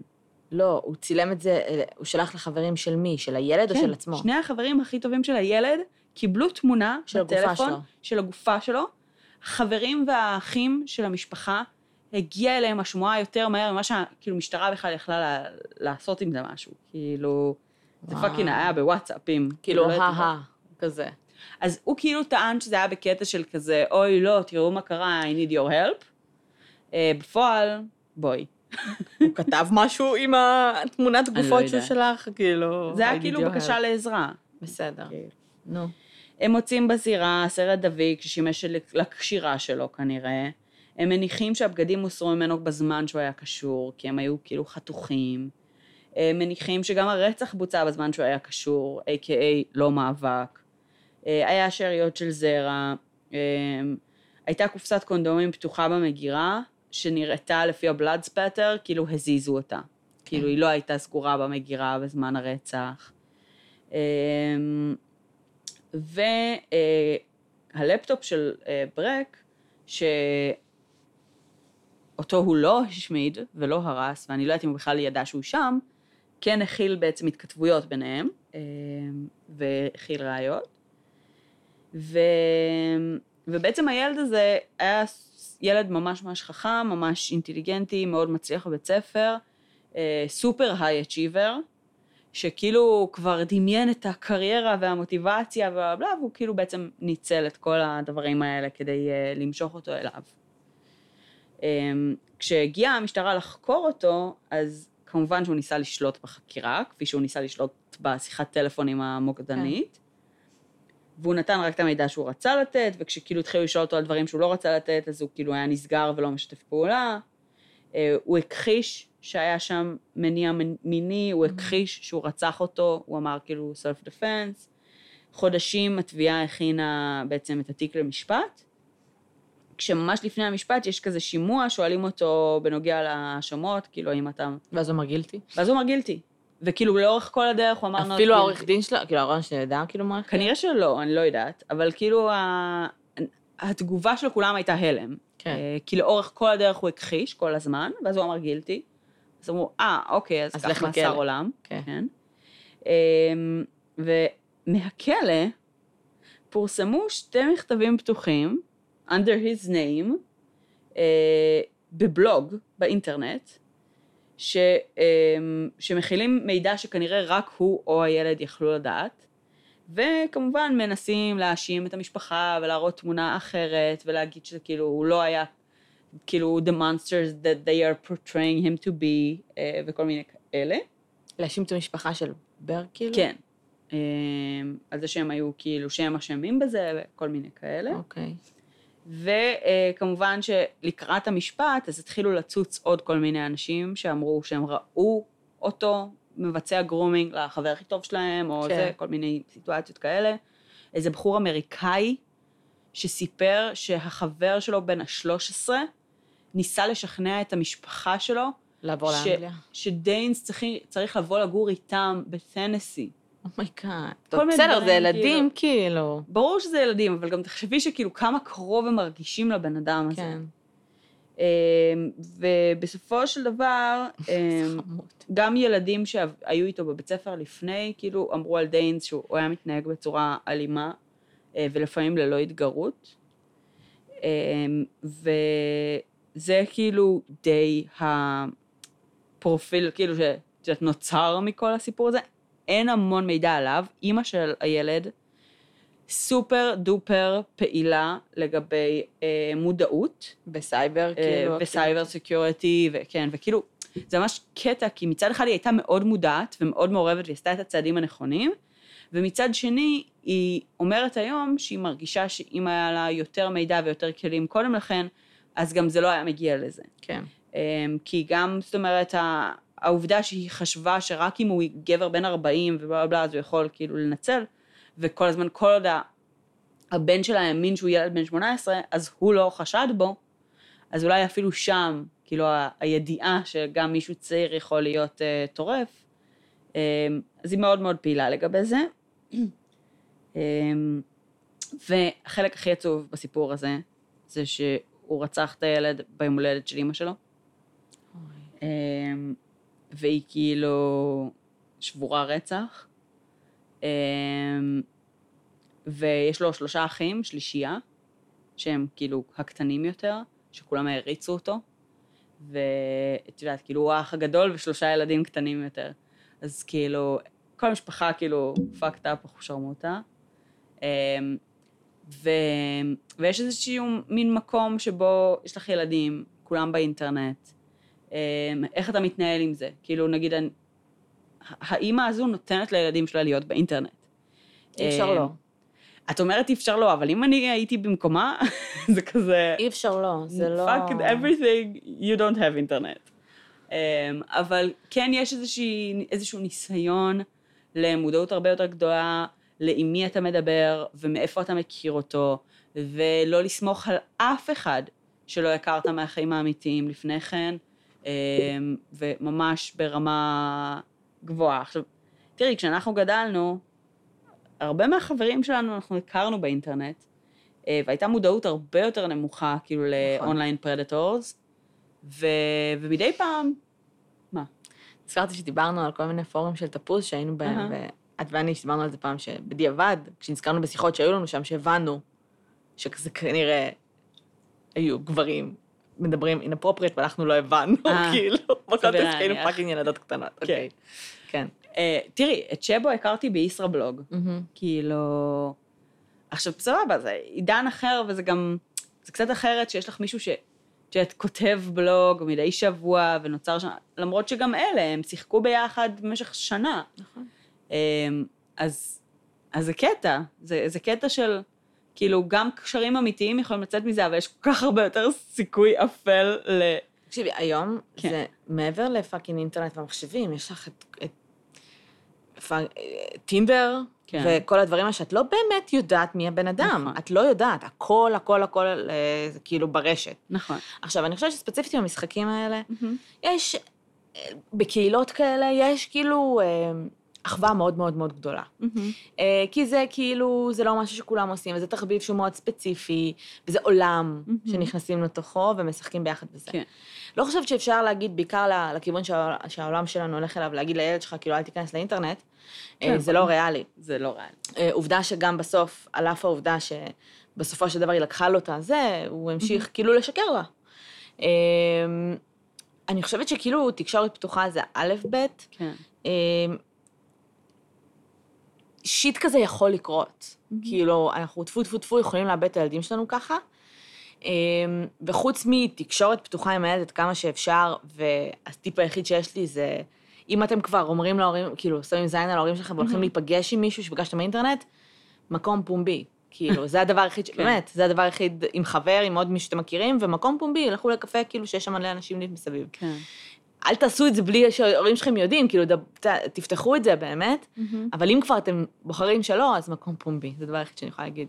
לא, הוא צילם את זה, אה, הוא שלח לחברים של מי? של הילד או כן, של עצמו? שני החברים הכי טובים של הילד קיבלו תמונה של הגופה בטלפון שלו. של הגופה שלו. החברים והאחים של המשפחה, הגיעה אליהם השמועה יותר מהר ממה שהכאילו משטרה בכלל יכלה לה, לעשות עם זה משהו. כאילו, זה. פאקינג היה בוואטסאפים. כאילו, לא. הא-הא, כזה. אז הוא כאילו טען שזה היה בקטע של כזה, אוי לא, תראו מה קרה, I need your help. אה, בפועל, בואי. הוא כתב משהו עם התמונת לא גופות שהוא. שלח, כאילו... זה היה כאילו בקשה. לעזרה. בסדר. נו. הם מוצאים בזירה סרט דביק ששימש לקשירה שלו כנראה. הם מניחים שהבגדים הוסרו ממנו בזמן שהוא היה קשור, כי הם היו כאילו חתוכים. הם מניחים שגם הרצח בוצע בזמן שהוא היה קשור, a.k.a. לא מאבק. אה, היה שאריות של זרע. אה, הייתה קופסת קונדומים פתוחה במגירה, שנראתה לפי הבלאד ספטר, כאילו הזיזו אותה. כאילו היא לא הייתה סגורה במגירה בזמן הרצח. אה, והלפטופ של אה, ברק, שאותו הוא לא השמיד ולא הרס, ואני לא יודעת אם הוא בכלל ידע שהוא שם, כן הכיל בעצם התכתבויות ביניהם, אה, והכיל ראיות. ו... ובעצם הילד הזה היה ילד ממש ממש חכם, ממש אינטליגנטי, מאוד מצליח בבית ספר, אה, סופר היי אצ'יבר, שכאילו כבר דמיין את הקריירה והמוטיבציה ובלה בלה, והוא כאילו בעצם ניצל את כל הדברים האלה כדי uh, למשוך אותו אליו. Um, כשהגיעה המשטרה לחקור אותו, אז כמובן שהוא ניסה לשלוט בחקירה, כפי שהוא ניסה לשלוט בשיחת טלפון המוקדנית. כן. והוא נתן רק את המידע שהוא רצה לתת, וכשכאילו התחילו לשאול אותו על דברים שהוא לא רצה לתת, אז הוא כאילו היה נסגר ולא משתף פעולה. Uh, הוא הכחיש שהיה שם מניע מיני, הוא הכחיש שהוא רצח אותו, הוא אמר כאילו סלף דפנס. חודשים התביעה הכינה בעצם את התיק למשפט. כשממש לפני המשפט יש כזה שימוע, שואלים אותו בנוגע להאשמות, כאילו האם אתה... ואז הוא אמר גילטי? ואז הוא אמר גילטי. וכאילו לאורך כל הדרך הוא אמר... אפילו. העורך דין שלו, כאילו הרעיון ידע כאילו מה... כנראה שלא, אני לא יודעת, אבל כאילו ה... התגובה של כולם הייתה הלם. כן. אה, כי לאורך כל הדרך הוא הכחיש כל הזמן, ואז הוא אמר גילטי. אז אמרו, אה, אוקיי, אז, אז מאסר לכלא." עולם. כן. כן. אמ, ומהכלא פורסמו שתי מכתבים פתוחים, under his name, אה, בבלוג, באינטרנט, ש, אמ, שמכילים מידע שכנראה רק הוא או הילד יכלו לדעת, וכמובן מנסים להאשים את המשפחה ולהראות תמונה אחרת ולהגיד שכאילו הוא לא היה, כאילו the monsters that they are portraying him to be אה, וכל מיני כאלה. להאשים את המשפחה של בר כאילו? כן. אמ, על זה שהם היו כאילו, שהם אשמים בזה וכל מיני כאלה. אוקיי. וכמובן שלקראת המשפט, אז התחילו לצוץ עוד כל מיני אנשים שאמרו שהם ראו אותו מבצע grooming לחבר הכי טוב שלהם, או כן. זה, כל מיני סיטואציות כאלה. איזה בחור אמריקאי שסיפר שהחבר שלו בן ה-13 ניסה לשכנע את המשפחה שלו לעבור ש- לאנגליה? שדיינס צריך, צריך לבוא לגור איתם בטנסי. Oh my God. כל מיני בסדר, זה ילדים כאילו. ברור שזה ילדים, אבל גם תחשבי שכאילו כמה קרוב הם מרגישים לבן אדם הזה. כן. אמ, ובסופו של דבר, אמ. גם ילדים שהיו איתו בבית ספר לפני, כאילו אמרו על דיינס שהוא היה מתנהג בצורה אלימה, אה, ולפעמים ללא התגרות. אמ, וזה כאילו די הפרופיל, כאילו, שאת יודעת, נוצר מכל הסיפור הזה. אין המון מידע עליו. אימא של הילד super duper פעילה לגבי אה, מודעות. בסייבר, אה, כאילו. ו cyber security, וכן, וכאילו, זה ממש קטע, כי מצד אחד היא הייתה מאוד מודעת ומאוד מעורבת והיא עשתה את הצעדים הנכונים, ומצד שני, היא אומרת היום שהיא מרגישה שאם היה לה יותר מידע ויותר כלים קודם לכן, אז גם זה לא היה מגיע לזה. כן. אמ, כי גם, זאת אומרת, העובדה שהיא חשבה שרק אם הוא גבר בן 40 ובלה בלה אז הוא יכול כאילו לנצל, וכל הזמן, כל עוד הבן שלה האמין שהוא ילד בן 18, אז הוא לא חשד בו, אז אולי אפילו שם, כאילו, ה- הידיעה שגם מישהו צעיר יכול להיות uh, טורף, um, אז היא מאוד מאוד פעילה לגבי זה. um, והחלק הכי עצוב בסיפור הזה, זה שהוא רצח את הילד ביום הולדת של אימא שלו. אמ, והיא כאילו שבורה רצח. אמ, ויש לו שלושה אחים, שלישייה, שהם כאילו הקטנים יותר, שכולם העריצו אותו. ואת יודעת, כאילו הוא האח הגדול ושלושה ילדים קטנים יותר. אז כאילו, כל המשפחה כאילו fucked up, אחושרמוטה. אמ, ו... ויש איזשהו מין מקום שבו יש לך ילדים, כולם באינטרנט. אמ, איך אתה מתנהל עם זה? כאילו, נגיד, האימא הזו נותנת לילדים שלה להיות באינטרנט. אי אפשר אמ, לא. את אומרת אי אפשר לא, אבל אם אני הייתי במקומה, זה כזה... אי אפשר לא, זה לא... fuck everything, you don't have internet. Um, אבל כן יש איזושהי, איזשהו ניסיון למודעות הרבה יותר גדולה, לעם מי אתה מדבר ומאיפה אתה מכיר אותו, ולא לסמוך על אף אחד שלא הכרת מהחיים האמיתיים לפני כן, וממש ברמה גבוהה. עכשיו, תראי, כשאנחנו גדלנו, הרבה מהחברים שלנו אנחנו הכרנו באינטרנט, אה, והייתה מודעות הרבה יותר נמוכה, כאילו, ל online predators, ו... ומדי פעם, מה? הזכרתי שדיברנו על כל מיני פורומים של תפוז שהיינו בהם, אהה. ואת ואני דיברנו על זה פעם, שבדיעבד, כשנזכרנו בשיחות שהיו לנו שם, שהבנו שכזה כנראה היו גברים מדברים inappropriate, ואנחנו לא הבנו, אה, כאילו, בקונטקסט להניח. fucking ילדות קטנות, אוקיי. כן. אה, תראי, את שבו הכרתי בישראבלוג. כאילו... עכשיו, סבבה, זה עידן אחר, וזה גם... זה קצת אחרת שיש לך מישהו ש... שאת כותב בלוג מדי שבוע, ונוצר שם... למרות שגם אלה, הם שיחקו ביחד במשך שנה. נכון. אמ, אז, אז זה קטע, זה, זה קטע של, כאילו, גם קשרים אמיתיים יכולים לצאת מזה, אבל יש כל כך הרבה יותר סיכוי אפל ל... תקשיבי, היום כן. זה מעבר ל fucking אינטרנט והמחשבים, יש לך את, את fuck- טינדר, כן. וכל הדברים האלה שאת לא באמת יודעת מי הבן אדם. נכון. את לא יודעת, הכל, הכל, הכל, אה, כאילו ברשת. נכון. עכשיו, אני חושבת שספציפית עם המשחקים האלה, יש, אה, בקהילות כאלה, יש כאילו אה, אחווה מאוד מאוד מאוד גדולה. אה, כי זה כאילו, זה לא משהו שכולם עושים, וזה תחביב שהוא מאוד ספציפי, וזה עולם מהמם. שנכנסים לתוכו ומשחקים ביחד בזה. כן. לא חושבת שאפשר להגיד, בעיקר לכיוון שהעול- שהעולם שלנו הולך אליו, להגיד לילד שלך, כאילו, אל תיכנס לאינטרנט, אה, כן, זה לא ריאלי. זה לא ריאלי. אה, עובדה שגם בסוף, על אף העובדה שבסופו של דבר היא לקחה לו את הזה, הוא המשיך כאילו לשקר לה. אני חושבת שכאילו תקשורת פתוחה זה א', ב', כן. שיט כזה יכול לקרות. כאילו, אנחנו טפו טפו טפו יכולים לאבד את הילדים שלנו ככה. אה, וחוץ מתקשורת פתוחה עם הילד עד כמה שאפשר, והטיפ היחיד שיש לי זה, אם אתם כבר אומרים להורים, כאילו, שמים זין על ההורים שלכם והולכים להיפגש עם מישהו שפגשתם באינטרנט, מקום פומבי. כאילו, זה הדבר היחיד, ש- כן. באמת, זה הדבר היחיד עם חבר, עם עוד מישהו שאתם מכירים, ומקום פומבי, לכו לקפה, כאילו, שיש שם מלא אנשים מסביב. כן. אל תעשו את זה בלי שההורים שלכם יודעים, כאילו, ת, תפתחו את זה באמת, אבל אם כבר אתם בוחרים שלא, אז מקום פומבי, זה הדבר היחיד שאני יכולה להגיד.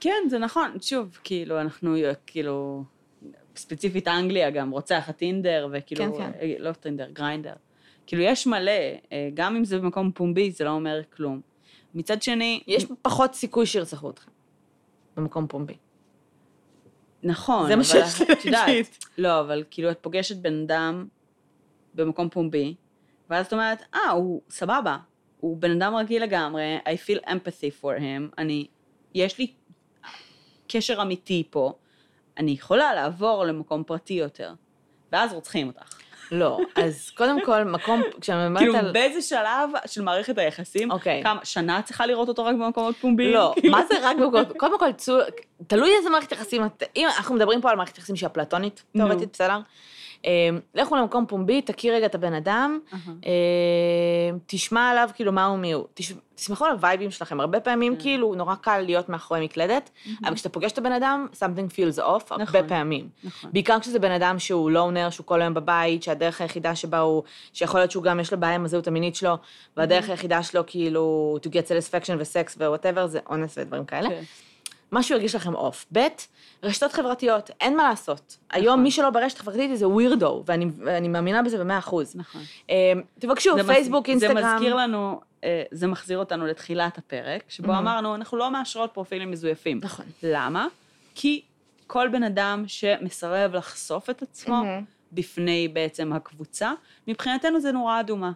כן, זה נכון. שוב, כאילו, אנחנו, כאילו, ספציפית אנגליה גם, רוצח הטינדר, וכאילו, כן, כן. אה, לא טינדר, גריינדר. כאילו, יש מלא, אה, גם אם זה במקום פומבי, זה לא אומר כלום. מצד שני, יש פחות סיכוי שירצחו אתכם במקום פומבי. נכון, זה מה אבל שיש לי את יודעת, להגיד. לא, אבל כאילו, את פוגשת בן אדם במקום פומבי, ואז את אומרת, אה, הוא סבבה, הוא בן אדם רגיל לגמרי, I feel empathy for him, אני, יש לי קשר אמיתי פה, אני יכולה לעבור למקום פרטי יותר, ואז רוצחים אותך. לא, אז קודם כל, מקום, כשאני מדברת כאילו, על... באיזה שלב של מערכת היחסים, אוקיי. כמה, שנה צריכה לראות אותו רק במקומות פומביים? לא, כאילו, מה זה רק במקום... קודם כל, תלוי איזה מערכת יחסים, אם אנחנו מדברים פה על מערכת יחסים שהיא אפלטונית. תאורטית, בסדר? אה, לכו למקום פומבי, תכיר רגע את הבן אדם. אה, תשמע עליו כאילו מה הוא מי הוא. תש- תסמכו על הווייבים שלכם. הרבה פעמים כן. כאילו נורא קל להיות מאחורי מקלדת, אבל כשאתה פוגש את הבן אדם, something feels off, הרבה נכון. פעמים. נכון. בעיקר כשזה בן אדם שהוא לונר, שהוא כל היום בבית, שהדרך היחידה שבה הוא, שיכול להיות שהוא גם יש לו בעיה עם הזהות המינית שלו, והדרך היחידה שלו כאילו to get satisfaction וסקס ו-whatever, זה אונס ודברים כאלה. כן. משהו ירגיש לכם אוף. ב', רשתות חברתיות, אין מה לעשות. היום נכון. מי שלא ברשת חברתית זה ווירדו, ואני, ואני מאמינה בזה במאה אחוז. נכון. אה, תבקשו, פייסבוק, אינסטגרם. זה מזכיר לנו, אה, זה מחזיר אותנו לתחילת הפרק, שבו Mhm. אמרנו, אנחנו לא מאשרות פרופילים מזויפים. נכון. למה? כי כל בן אדם שמסרב לחשוף את עצמו Mhm. בפני בעצם הקבוצה, מבחינתנו זה נורה אדומה.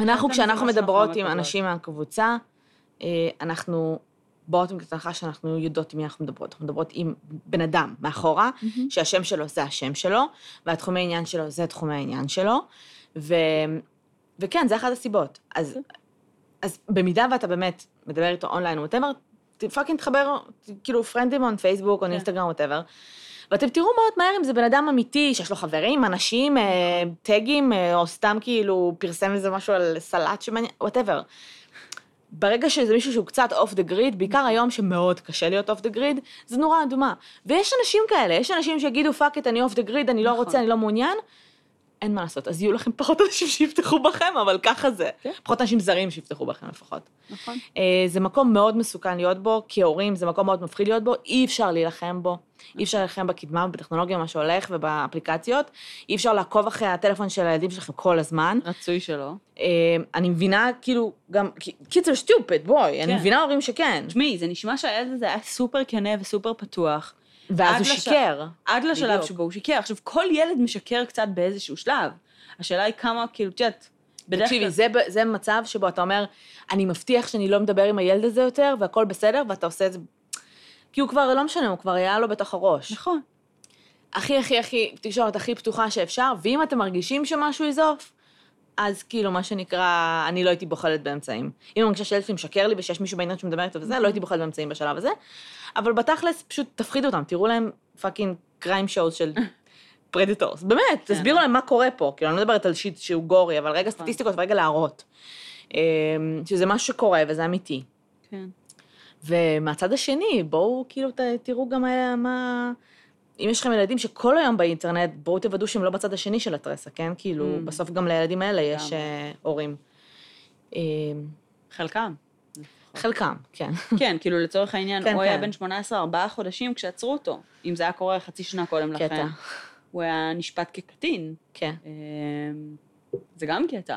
אנחנו, כשאנחנו מדברות עם. אנשים מהקבוצה, אה, אנחנו באות עם הנחה שאנחנו יודעות עם מי אנחנו מדברות. אנחנו מדברות עם בן אדם מאחורה, מהמם. שהשם שלו זה השם שלו, והתחומי העניין שלו זה תחומי העניין שלו, ו... וכן, זה אחת הסיבות. אז, אז במידה ואתה באמת מדבר איתו אונליין או whatever, fucking תחבר, כאילו, friendים on פייסבוק או. אינסטגרם whatever. ואתם תראו מאוד מהר אם זה בן אדם אמיתי, שיש לו חברים, אנשים, אה, tagים, אה, או סתם כאילו פרסם איזה משהו על סלט שמעניין, whatever. ברגע שזה מישהו שהוא קצת off the grid, בעיקר היום שמאוד קשה להיות off the grid, זה נורה אדומה. ויש אנשים כאלה, יש אנשים שיגידו, fuck it, אני off the grid, אני לא נכון. רוצה, אני לא מעוניין. אין מה לעשות, אז יהיו לכם פחות אנשים שיבטחו בכם, אבל ככה זה. כן. פחות אנשים זרים שיבטחו בכם לפחות. נכון. אה, זה מקום מאוד מסוכן להיות בו, כהורים זה מקום מאוד מפחיד להיות בו, אי אפשר להילחם בו. אי אפשר להילחם בקדמה, בטכנולוגיה, מה שהולך, ובאפליקציות. אי אפשר לעקוב אחרי הטלפון של הילדים שלכם כל הזמן. רצוי שלא. אה, אני מבינה, כאילו, גם, קיצר סטופד, בואי, אני כן. מבינה הורים שכן. תשמעי, זה נשמע שהילד הזה היה סופר כנה וסופר פתוח, ואז הוא לש- שיקר. עד לשלב בדיוק. שבו הוא שיקר. עכשיו, כל ילד משקר קצת באיזשהו שלב. השאלה היא כמה, כאילו, את יודעת, בדרך תקשיבי, כלל... זה, ב- זה מצב שבו אתה אומר, אני מבטיח שאני לא מדבר עם הילד הזה יותר, והכל בסדר, ואתה עושה את זה... כי הוא כבר, לא משנה, הוא כבר היה לו בתוך הראש. נכון. הכי, הכי, הכי, תקשורת הכי פתוחה שאפשר, ואם אתם מרגישים שמשהו is off, אז כאילו, מה שנקרא, אני לא הייתי בוחלת באמצעים. אם אני, שילד שלי משקר לי ושיש מישהו באינטרנט שמדבר איתו וזה, לא הייתי בוחלת באמצעים בשלב הזה. אבל בתכלס, פשוט תפחידו אותם, תראו להם fucking crime show של predators. באמת, תסבירו להם מה קורה פה. כאילו, אני לא מדברת על shit שהוא gory, אבל רגע סטטיסטיקות ורגע להראות. אמ, שזה משהו שקורה וזה אמיתי. כן. ומהצד השני, בואו כאילו תראו גם מה, מה... אם יש לכם ילדים שכל היום באינטרנט, בואו תוודאו שהם לא בצד השני של התרסה, כן? כאילו, Mm. בסוף גם לילדים האלה יש לגמרי. אה, הורים. אה, חלקם. חלקם, כן. כן, כאילו לצורך העניין, כן, הוא היה כן. בן 18 ארבעה חודשים כשעצרו אותו. אם זה היה קורה חצי שנה קודם לכן, קטע. הוא היה נשפט כקטין. כן. אמ, זה גם קטע.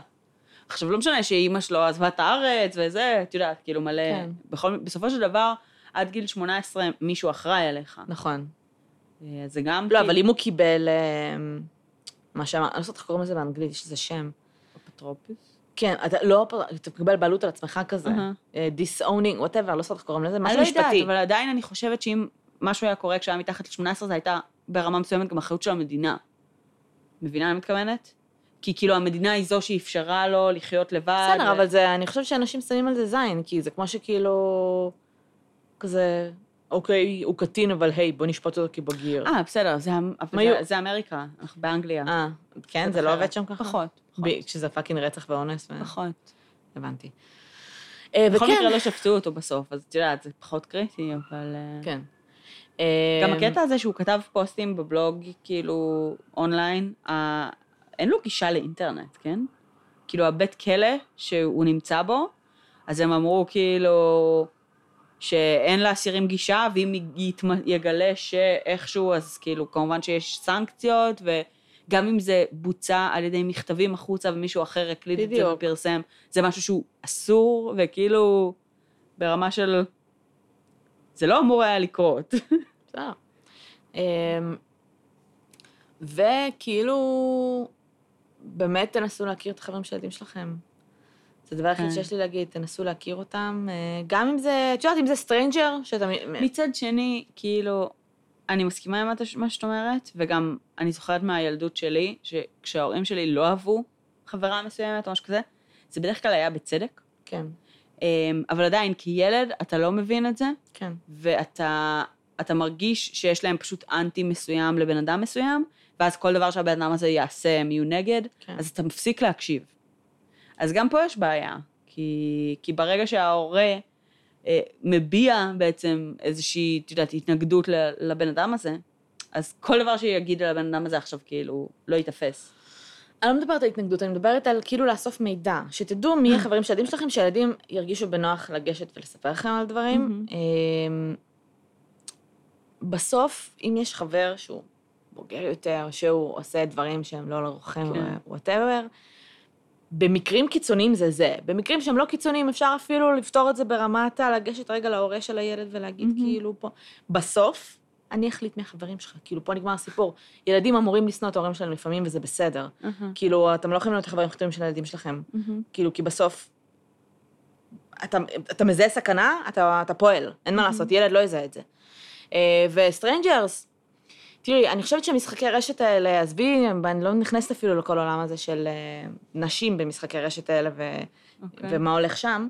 עכשיו, לא משנה שאימא שלו עזבה את הארץ וזה, את יודעת, כאילו מלא... כן. בכל, בסופו של דבר, עד גיל 18 מישהו אחראי עליך. נכון. אה, זה גם... לא, כאילו- אבל אם הוא קיבל... אה, מה שאמר, אני לא יודעת איך קוראים לזה באנגלית, יש לזה שם. אפוטרופוס? כן, אתה לא, אתה מקבל בעלות על עצמך כזה. disowning, whatever, לא יודעת איך קוראים לזה, אני משהו לא יודעת, משפטי. אבל עדיין אני חושבת שאם משהו היה קורה כשהיה מתחת ל-18, זו הייתה ברמה מסוימת גם אחריות של המדינה. מבינה מה אני מתכוונת? כי כאילו המדינה היא זו שאפשרה לו לחיות לבד. בסדר, ו- אבל זה, אני חושבת שאנשים שמים על זה זין, כי זה כמו שכאילו, כזה, אוקיי, הוא קטין, אבל היי, בוא נשפוט אותו כבגיר. אה, בסדר, זה, זה, זה אמריקה, אנחנו באנגליה. אה, כן, זה לא. עובד שם ככה? פחות. פחות. כשזה fucking רצח ואונס, ו- פחות. הבנתי. אה, בכל וכן, מקרה לא שפטו אותו בסוף, אז את יודעת, זה פחות קריטי, אבל... אה, כן. גם אה, הקטע הזה שהוא כתב פוסטים בבלוג, כאילו, אונליין, אה, אין לו גישה לאינטרנט, כן? כאילו, הבית כלא שהוא נמצא בו, אז הם אמרו, כאילו, שאין לאסירים גישה, ואם יתמ- יגלה שאיכשהו, אז כאילו, כמובן שיש סנקציות, וגם אם זה בוצע על ידי מכתבים החוצה ומישהו אחר הקליט את זה. ופרסם, זה משהו שהוא אסור, וכאילו, ברמה של... זה לא אמור היה לקרות. בסדר. אמ, וכאילו, באמת תנסו להכיר את החברים של הילדים שלכם. זה הדבר היחיד כן. שיש לי להגיד, תנסו להכיר אותם, אה, גם אם זה, את יודעת, אם זה stranger, שאתה... מצד שני, כאילו, אני מסכימה עם מה שאת אומרת, וגם אני זוכרת מהילדות שלי, שכשההורים שלי לא אהבו חברה מסוימת או משהו כזה, זה בדרך כלל היה בצדק. כן. אמ, אבל עדיין, כילד, אתה לא מבין את זה, כן. ואתה אתה מרגיש שיש להם פשוט אנטי מסוים לבן אדם מסוים, ואז כל דבר שהבן אדם הזה יעשה, הם יהיו נגד, כן. אז אתה מפסיק להקשיב. אז גם פה יש בעיה, כי, כי ברגע שההורה אה, מביע בעצם איזושהי, את יודעת, התנגדות לבן אדם הזה, אז כל דבר שיגיד על הבן אדם הזה עכשיו כאילו לא ייתפס. אני לא מדברת על התנגדות, אני מדברת על כאילו לאסוף מידע, שתדעו מי החברים של הילדים שלכם, שהילדים ירגישו בנוח לגשת ולספר לכם על דברים. אמ, בסוף, אם יש חבר שהוא בוגר יותר, שהוא עושה דברים שהם לא לרוחם, כן. במקרים קיצוניים זה זה. במקרים שהם לא קיצוניים, אפשר אפילו לפתור את זה ברמת לגשת רגע להורה של הילד ולהגיד mm-hmm. כאילו פה. בסוף, אני אחליט מי החברים שלך. כאילו, פה נגמר הסיפור. ילדים אמורים לשנוא את ההורים שלהם לפעמים, וזה בסדר. Mm-hmm. כאילו, אתם לא יכולים להיות החברים הכי של הילדים שלכם. Mm-hmm. כאילו, כי בסוף, אתה, אתה מזהה סכנה, אתה, אתה פועל. אין מה mm-hmm. לעשות, ילד לא יזהה את זה. אה, ו strangers, תראי, אני חושבת שמשחקי רשת האלה, עזבי, אני לא נכנסת אפילו לכל העולם הזה של אה, נשים במשחקי רשת האלה ו, okay. אוקיי. ומה הולך שם,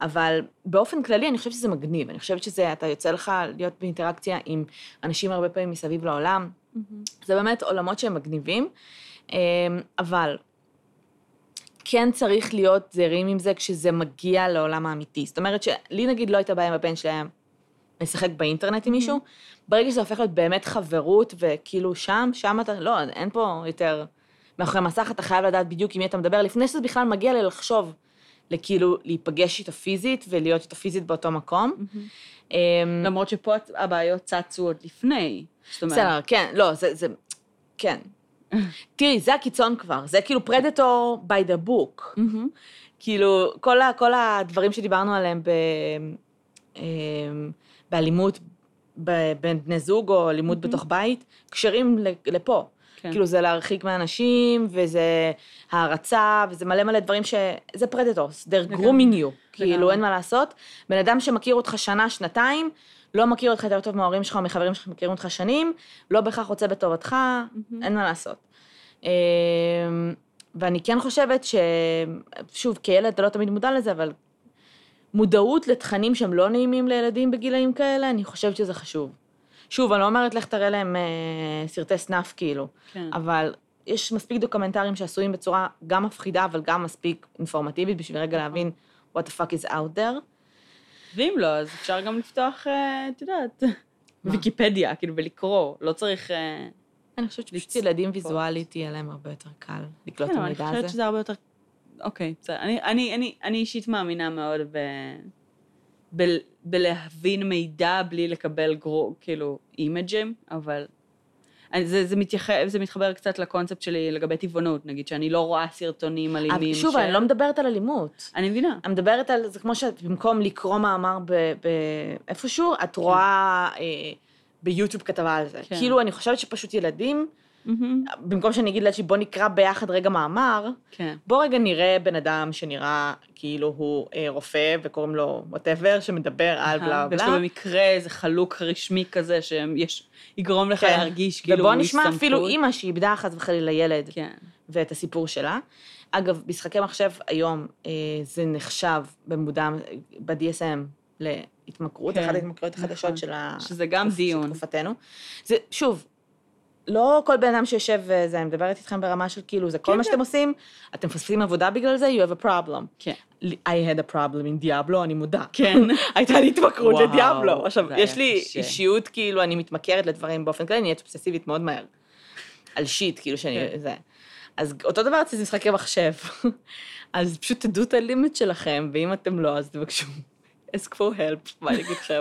אבל באופן כללי אני חושבת שזה מגניב, אני חושבת שזה, אתה יוצא לך להיות באינטראקציה עם אנשים הרבה פעמים מסביב לעולם, mm-hmm. זה באמת עולמות שהם מגניבים, אה, אבל כן צריך להיות זהירים עם זה כשזה מגיע לעולם האמיתי. זאת אומרת שלי נגיד לא הייתה בעיה עם הבן שלהם לשחק באינטרנט עם מישהו, ברגע שזה הופך להיות באמת חברות, וכאילו שם, שם אתה, לא, אין פה יותר... מאחורי מסך אתה חייב לדעת בדיוק עם מי אתה מדבר, לפני שזה בכלל מגיע ללחשוב, לכאילו להיפגש איתו פיזית ולהיות איתו פיזית באותו מקום. אמ, למרות שפה הבעיות צצו עוד לפני. בסדר, כן, לא, זה, זה, כן. תראי, זה הקיצון כבר, זה כאילו פרדטור by the book. כאילו, כל, ה, כל הדברים שדיברנו עליהם ב, אמ, באלימות בין בני זוג או אלימות בתוך בית, קשרים לפה. כן. כאילו זה להרחיק מאנשים, וזה הערצה, וזה מלא מלא דברים ש... זה predators, they're grooming you, כאילו אין מה לעשות. בן אדם שמכיר אותך שנה, שנתיים, לא מכיר אותך יותר טוב מההורים שלך או מחברים שלך מכירים אותך שנים, לא בהכרח רוצה בטובתך, mm-hmm. אין מה לעשות. אמ, ואני כן חושבת ש... שוב, כילד אתה לא תמיד מודע לזה, אבל מודעות לתכנים שהם לא נעימים לילדים בגילאים כאלה, אני חושבת שזה חשוב. שוב, אני לא אומרת לך תראה להם אה, סרטי סנאף כאילו, כן. אבל יש מספיק דוקומנטרים שעשויים בצורה גם מפחידה, אבל גם מספיק אינפורמטיבית בשביל רגע נכון. להבין what the fuck is out there. ואם לא, אז אפשר גם לפתוח, אה, את יודעת, ויקיפדיה, כאילו, ולקרוא, לא צריך... אה, אני חושבת שפשוט ילדים ויזואלית יהיה להם הרבה יותר קל לקלוט את המידע הזה. כן, אני חושבת שזה הרבה יותר אוקיי, בסדר. אני, אני, אני, אני אישית מאמינה מאוד ב... ב... בלהבין מידע בלי לקבל גרו, כאילו, אימג'ים, אבל... זה, זה, מתייח... זה מתחבר קצת לקונספט שלי לגבי טבעונות, נגיד, שאני לא רואה סרטונים אלימים. שוב, של... אני לא מדברת על אלימות. אני מבינה. אני מדברת על, זה כמו שאת במקום לקרוא מאמר ב... ב... איפשהו, את כן. רואה אה, ביוטיוב כתבה על זה. כן. כאילו, אני חושבת שפשוט ילדים... Mm-hmm. במקום שאני אגיד לאנשים, בוא נקרא ביחד רגע מאמר, כן. בוא רגע נראה בן אדם שנראה כאילו הוא אה, רופא וקוראים לו ווטאבר, שמדבר על בלה בלה. ויש לו במקרה איזה חלוק רשמי כזה שיגרום לך כן. להרגיש כאילו ובוא נשמע. אפילו אימא שאיבדה חס וחלילה ילד, כן. ואת הסיפור שלה. אגב, משחקי מחשב היום אה, זה נחשב במודע, ב-DSM להתמכרות, כן. אחת ההתמכרויות החדשות נכון. של ה... גם דיון. תקופתנו. זה, שוב, לא כל בן אדם שיושב וזה, אני מדברת איתכם ברמה של כאילו, זה כל כן, מה כן. שאתם עושים, אתם מפספסים עבודה בגלל זה, you have a problem. כן. I had a problem in דיאבלו, אני מודה. כן. הייתה לי התמכרות לדיאבלו. עכשיו, יש לי אישיות, כאילו, אני מתמכרת לדברים באופן כללי, אני נהיית אובססיבית מאוד מהר. על שיט, כאילו שאני, כן. זה. אז אותו דבר אצלי משחקי מחשב. אז פשוט תדעו את הלימיט שלכם, ואם אתם לא, אז תבקשו. ask for help, מה אני אגיד לכם?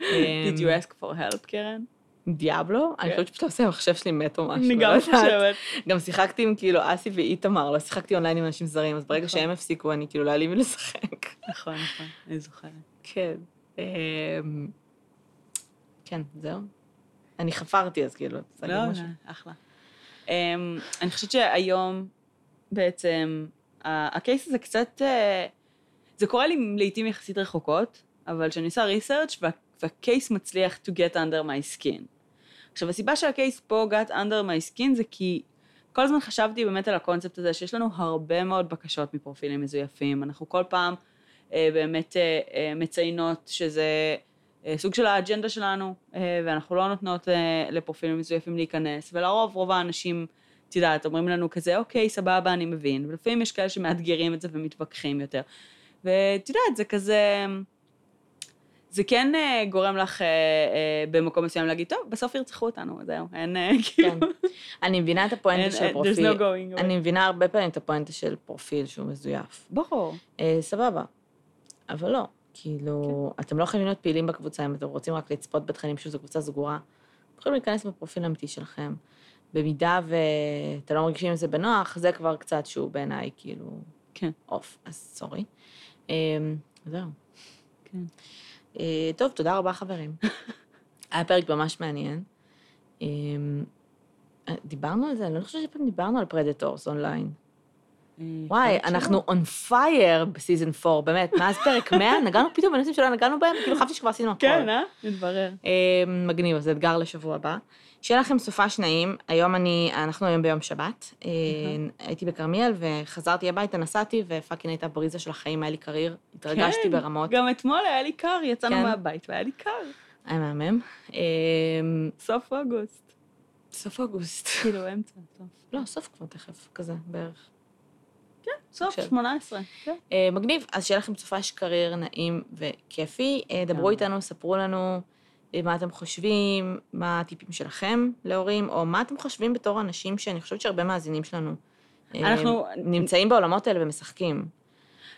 did you ask for help, קרן? דיאבלו? אני כן. חושבת שפשוט עושה המחשב שלי מת או משהו. אני גם חושבת. גם שיחקתי עם כאילו אסי ואיתמר, לא שיחקתי אונליין עם אנשים זרים, אז ברגע נכון. שהם הפסיקו, אני כאילו לא היה לי מי לשחק. נכון, נכון, אני זוכרת. כן. אמ, כן, זהו. אני חפרתי אז כאילו, לא, לא, אחלה. אמ, אני חושבת שהיום בעצם, הקייס הזה קצת, אה, זה קורה לי לעיתים יחסית רחוקות, אבל כשאני עושה ריסרצ' והקייס מצליח to get under my skin. עכשיו, הסיבה שהקייס פה got under my skin זה כי כל הזמן חשבתי באמת על הקונספט הזה, שיש לנו הרבה מאוד בקשות מפרופילים מזויפים. אנחנו כל פעם אה, באמת אה, אה, מציינות שזה אה, סוג של האג'נדה שלנו, אה, ואנחנו לא נותנות אה, לפרופילים מזויפים להיכנס, ולרוב רוב האנשים, את יודעת, אומרים לנו כזה, אוקיי, סבבה, אני מבין, ולפעמים יש כאלה שמאתגרים את זה ומתווכחים יותר. ואת יודעת, זה כזה... זה כן אה, גורם לך אה, אה, במקום מסוים להגיד, טוב, בסוף ירצחו אותנו, זהו, אין אה, כאילו... כן. אני מבינה את הפואנטה של פרופיל. There's no going away. אני מבינה הרבה פעמים את הפואנטה של פרופיל שהוא מזויף. ברור. אה, סבבה, אבל לא. כאילו, כן. אתם לא חייבים להיות פעילים בקבוצה, אם אתם רוצים רק לצפות בתכנים שזו קבוצה סגורה, אתם יכולים להיכנס בפרופיל האמיתי שלכם. במידה ואתם לא מרגישים עם זה בנוח, זה כבר קצת שהוא בעיניי כאילו כן. אוף, אז sorry. אה, זהו. כן. אה, טוב, תודה רבה חברים. היה פרק ממש מעניין. אה, דיברנו על זה, אני לא חושבת שפעם דיברנו על predators online. וואי, אנחנו on fire ב season 4, באמת, מאז פרק 100, נגענו פתאום בנושאים שלא נגענו בהם, כאילו חשבתי שכבר עשינו הכל. כן, אה? מתברר. אה, מגניב, אז אתגר לשבוע הבא. שיהיה לכם סופש נעים, היום אני, אנחנו היום ביום שבת, אה, הייתי בכרמיאל וחזרתי הביתה, נסעתי, ו fucking הייתה בריזה של החיים, היה לי קריר, התרגשתי כן, ברמות, גם אתמול היה לי קר, יצאנו כן. מהבית והיה לי קר. היה מהמם. אה, סוף אוגוסט. סוף אוגוסט. כאילו, אמצע, סוף. לא, סוף כבר תכף, כזה, בערך. סוף של- 18. כן. אה, מגניב, אז שיהיה לכם סופש קריר נעים וכיפי. אה, דברו לגמרי. איתנו, ספרו לנו אה, מה אתם חושבים, מה הטיפים שלכם להורים, או מה אתם חושבים בתור אנשים שאני חושבת שהרבה מאזינים שלנו אנחנו- נמצאים בעולמות האלה ומשחקים.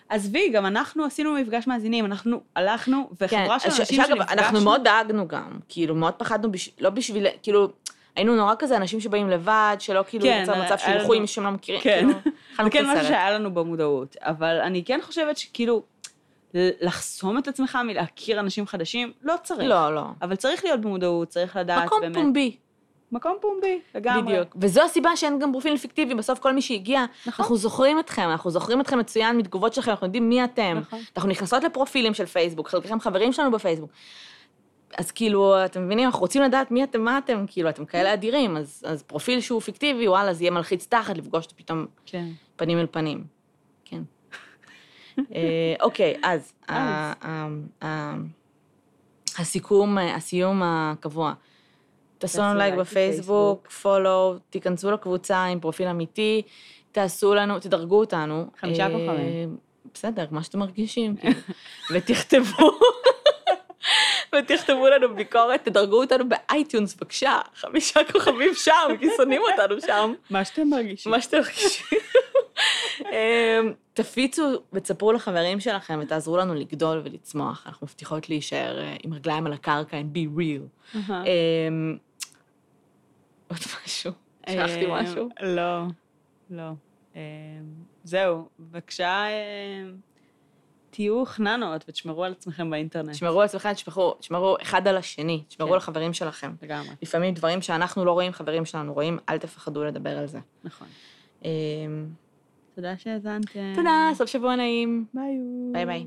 עזבי, גם אנחנו עשינו מפגש מאזינים, אנחנו הלכנו, וחברה של אז ש- אנשים שנפגשנו... אנחנו מאוד דאגנו גם, כאילו, מאוד פחדנו, בש... לא בשביל, כאילו, היינו נורא כזה אנשים שבאים לבד, שלא כאילו כן, יוצא מצב שילכו עם מישהו שהם לא מכירים, כן. כאילו, זה כן משהו. שהיה לנו במודעות, אבל אני כן חושבת שכאילו, לחסום את עצמך מלהכיר אנשים חדשים, לא צריך. לא, לא. אבל צריך להיות במודעות, צריך לדעת מקום באמת. פומבי. מקום פומבי, לגמרי. בדיוק. וזו הסיבה שאין גם פרופיל פיקטיבי, בסוף כל מי שהגיע, נכון. אנחנו זוכרים אתכם, אנחנו זוכרים אתכם מצוין מתגובות שלכם, אנחנו יודעים מי אתם. נכון. אנחנו נכנסות לפרופילים של פייסבוק, חלקכם חברים שלנו בפייסבוק. אז כאילו, אתם מבינים, אנחנו רוצים לדעת מי אתם, מה אתם, כאילו, אתם כאלה אדירים, אז, אז פרופיל שהוא פיקטיבי, וואלה, זה יהיה מלחיץ תחת לפגוש פתאום כן. פנים אל פנים. כן. אה, אוקיי, אז, ה- ה- ה- הסיכום, אה, הסיום הקבוע. תעשו לנו לייק בפייסבוק, follow, תיכנסו לקבוצה עם פרופיל אמיתי, תעשו לנו, תדרגו אותנו. חמישה אה, כוכבים. בסדר, מה שאתם מרגישים, כאילו. ותכתבו, ותכתבו לנו ביקורת, תדרגו אותנו ב iTunes, בבקשה, חמישה כוכבים שם, כי שונאים אותנו שם. מה שאתם מרגישים. מה שאתם מרגישים. אמ, תפיצו ותספרו לחברים שלכם ותעזרו לנו לגדול ולצמוח. אנחנו מבטיחות להישאר אה, עם רגליים על הקרקע, and be real. אמ, עוד משהו? שכחתי אה, משהו? לא, לא. זהו, בבקשה, תהיו חננות ותשמרו על עצמכם באינטרנט. תשמרו על עצמכם, תשמרו, תשמרו אחד על השני, תשמרו כן. על החברים שלכם. לגמרי, לפעמים דברים שאנחנו לא רואים, חברים שלנו רואים, אל תפחדו לדבר על זה. נכון. אמ, תודה שהאזנתם. תודה, סוף שבוע נעים. ביי. ביי ביי.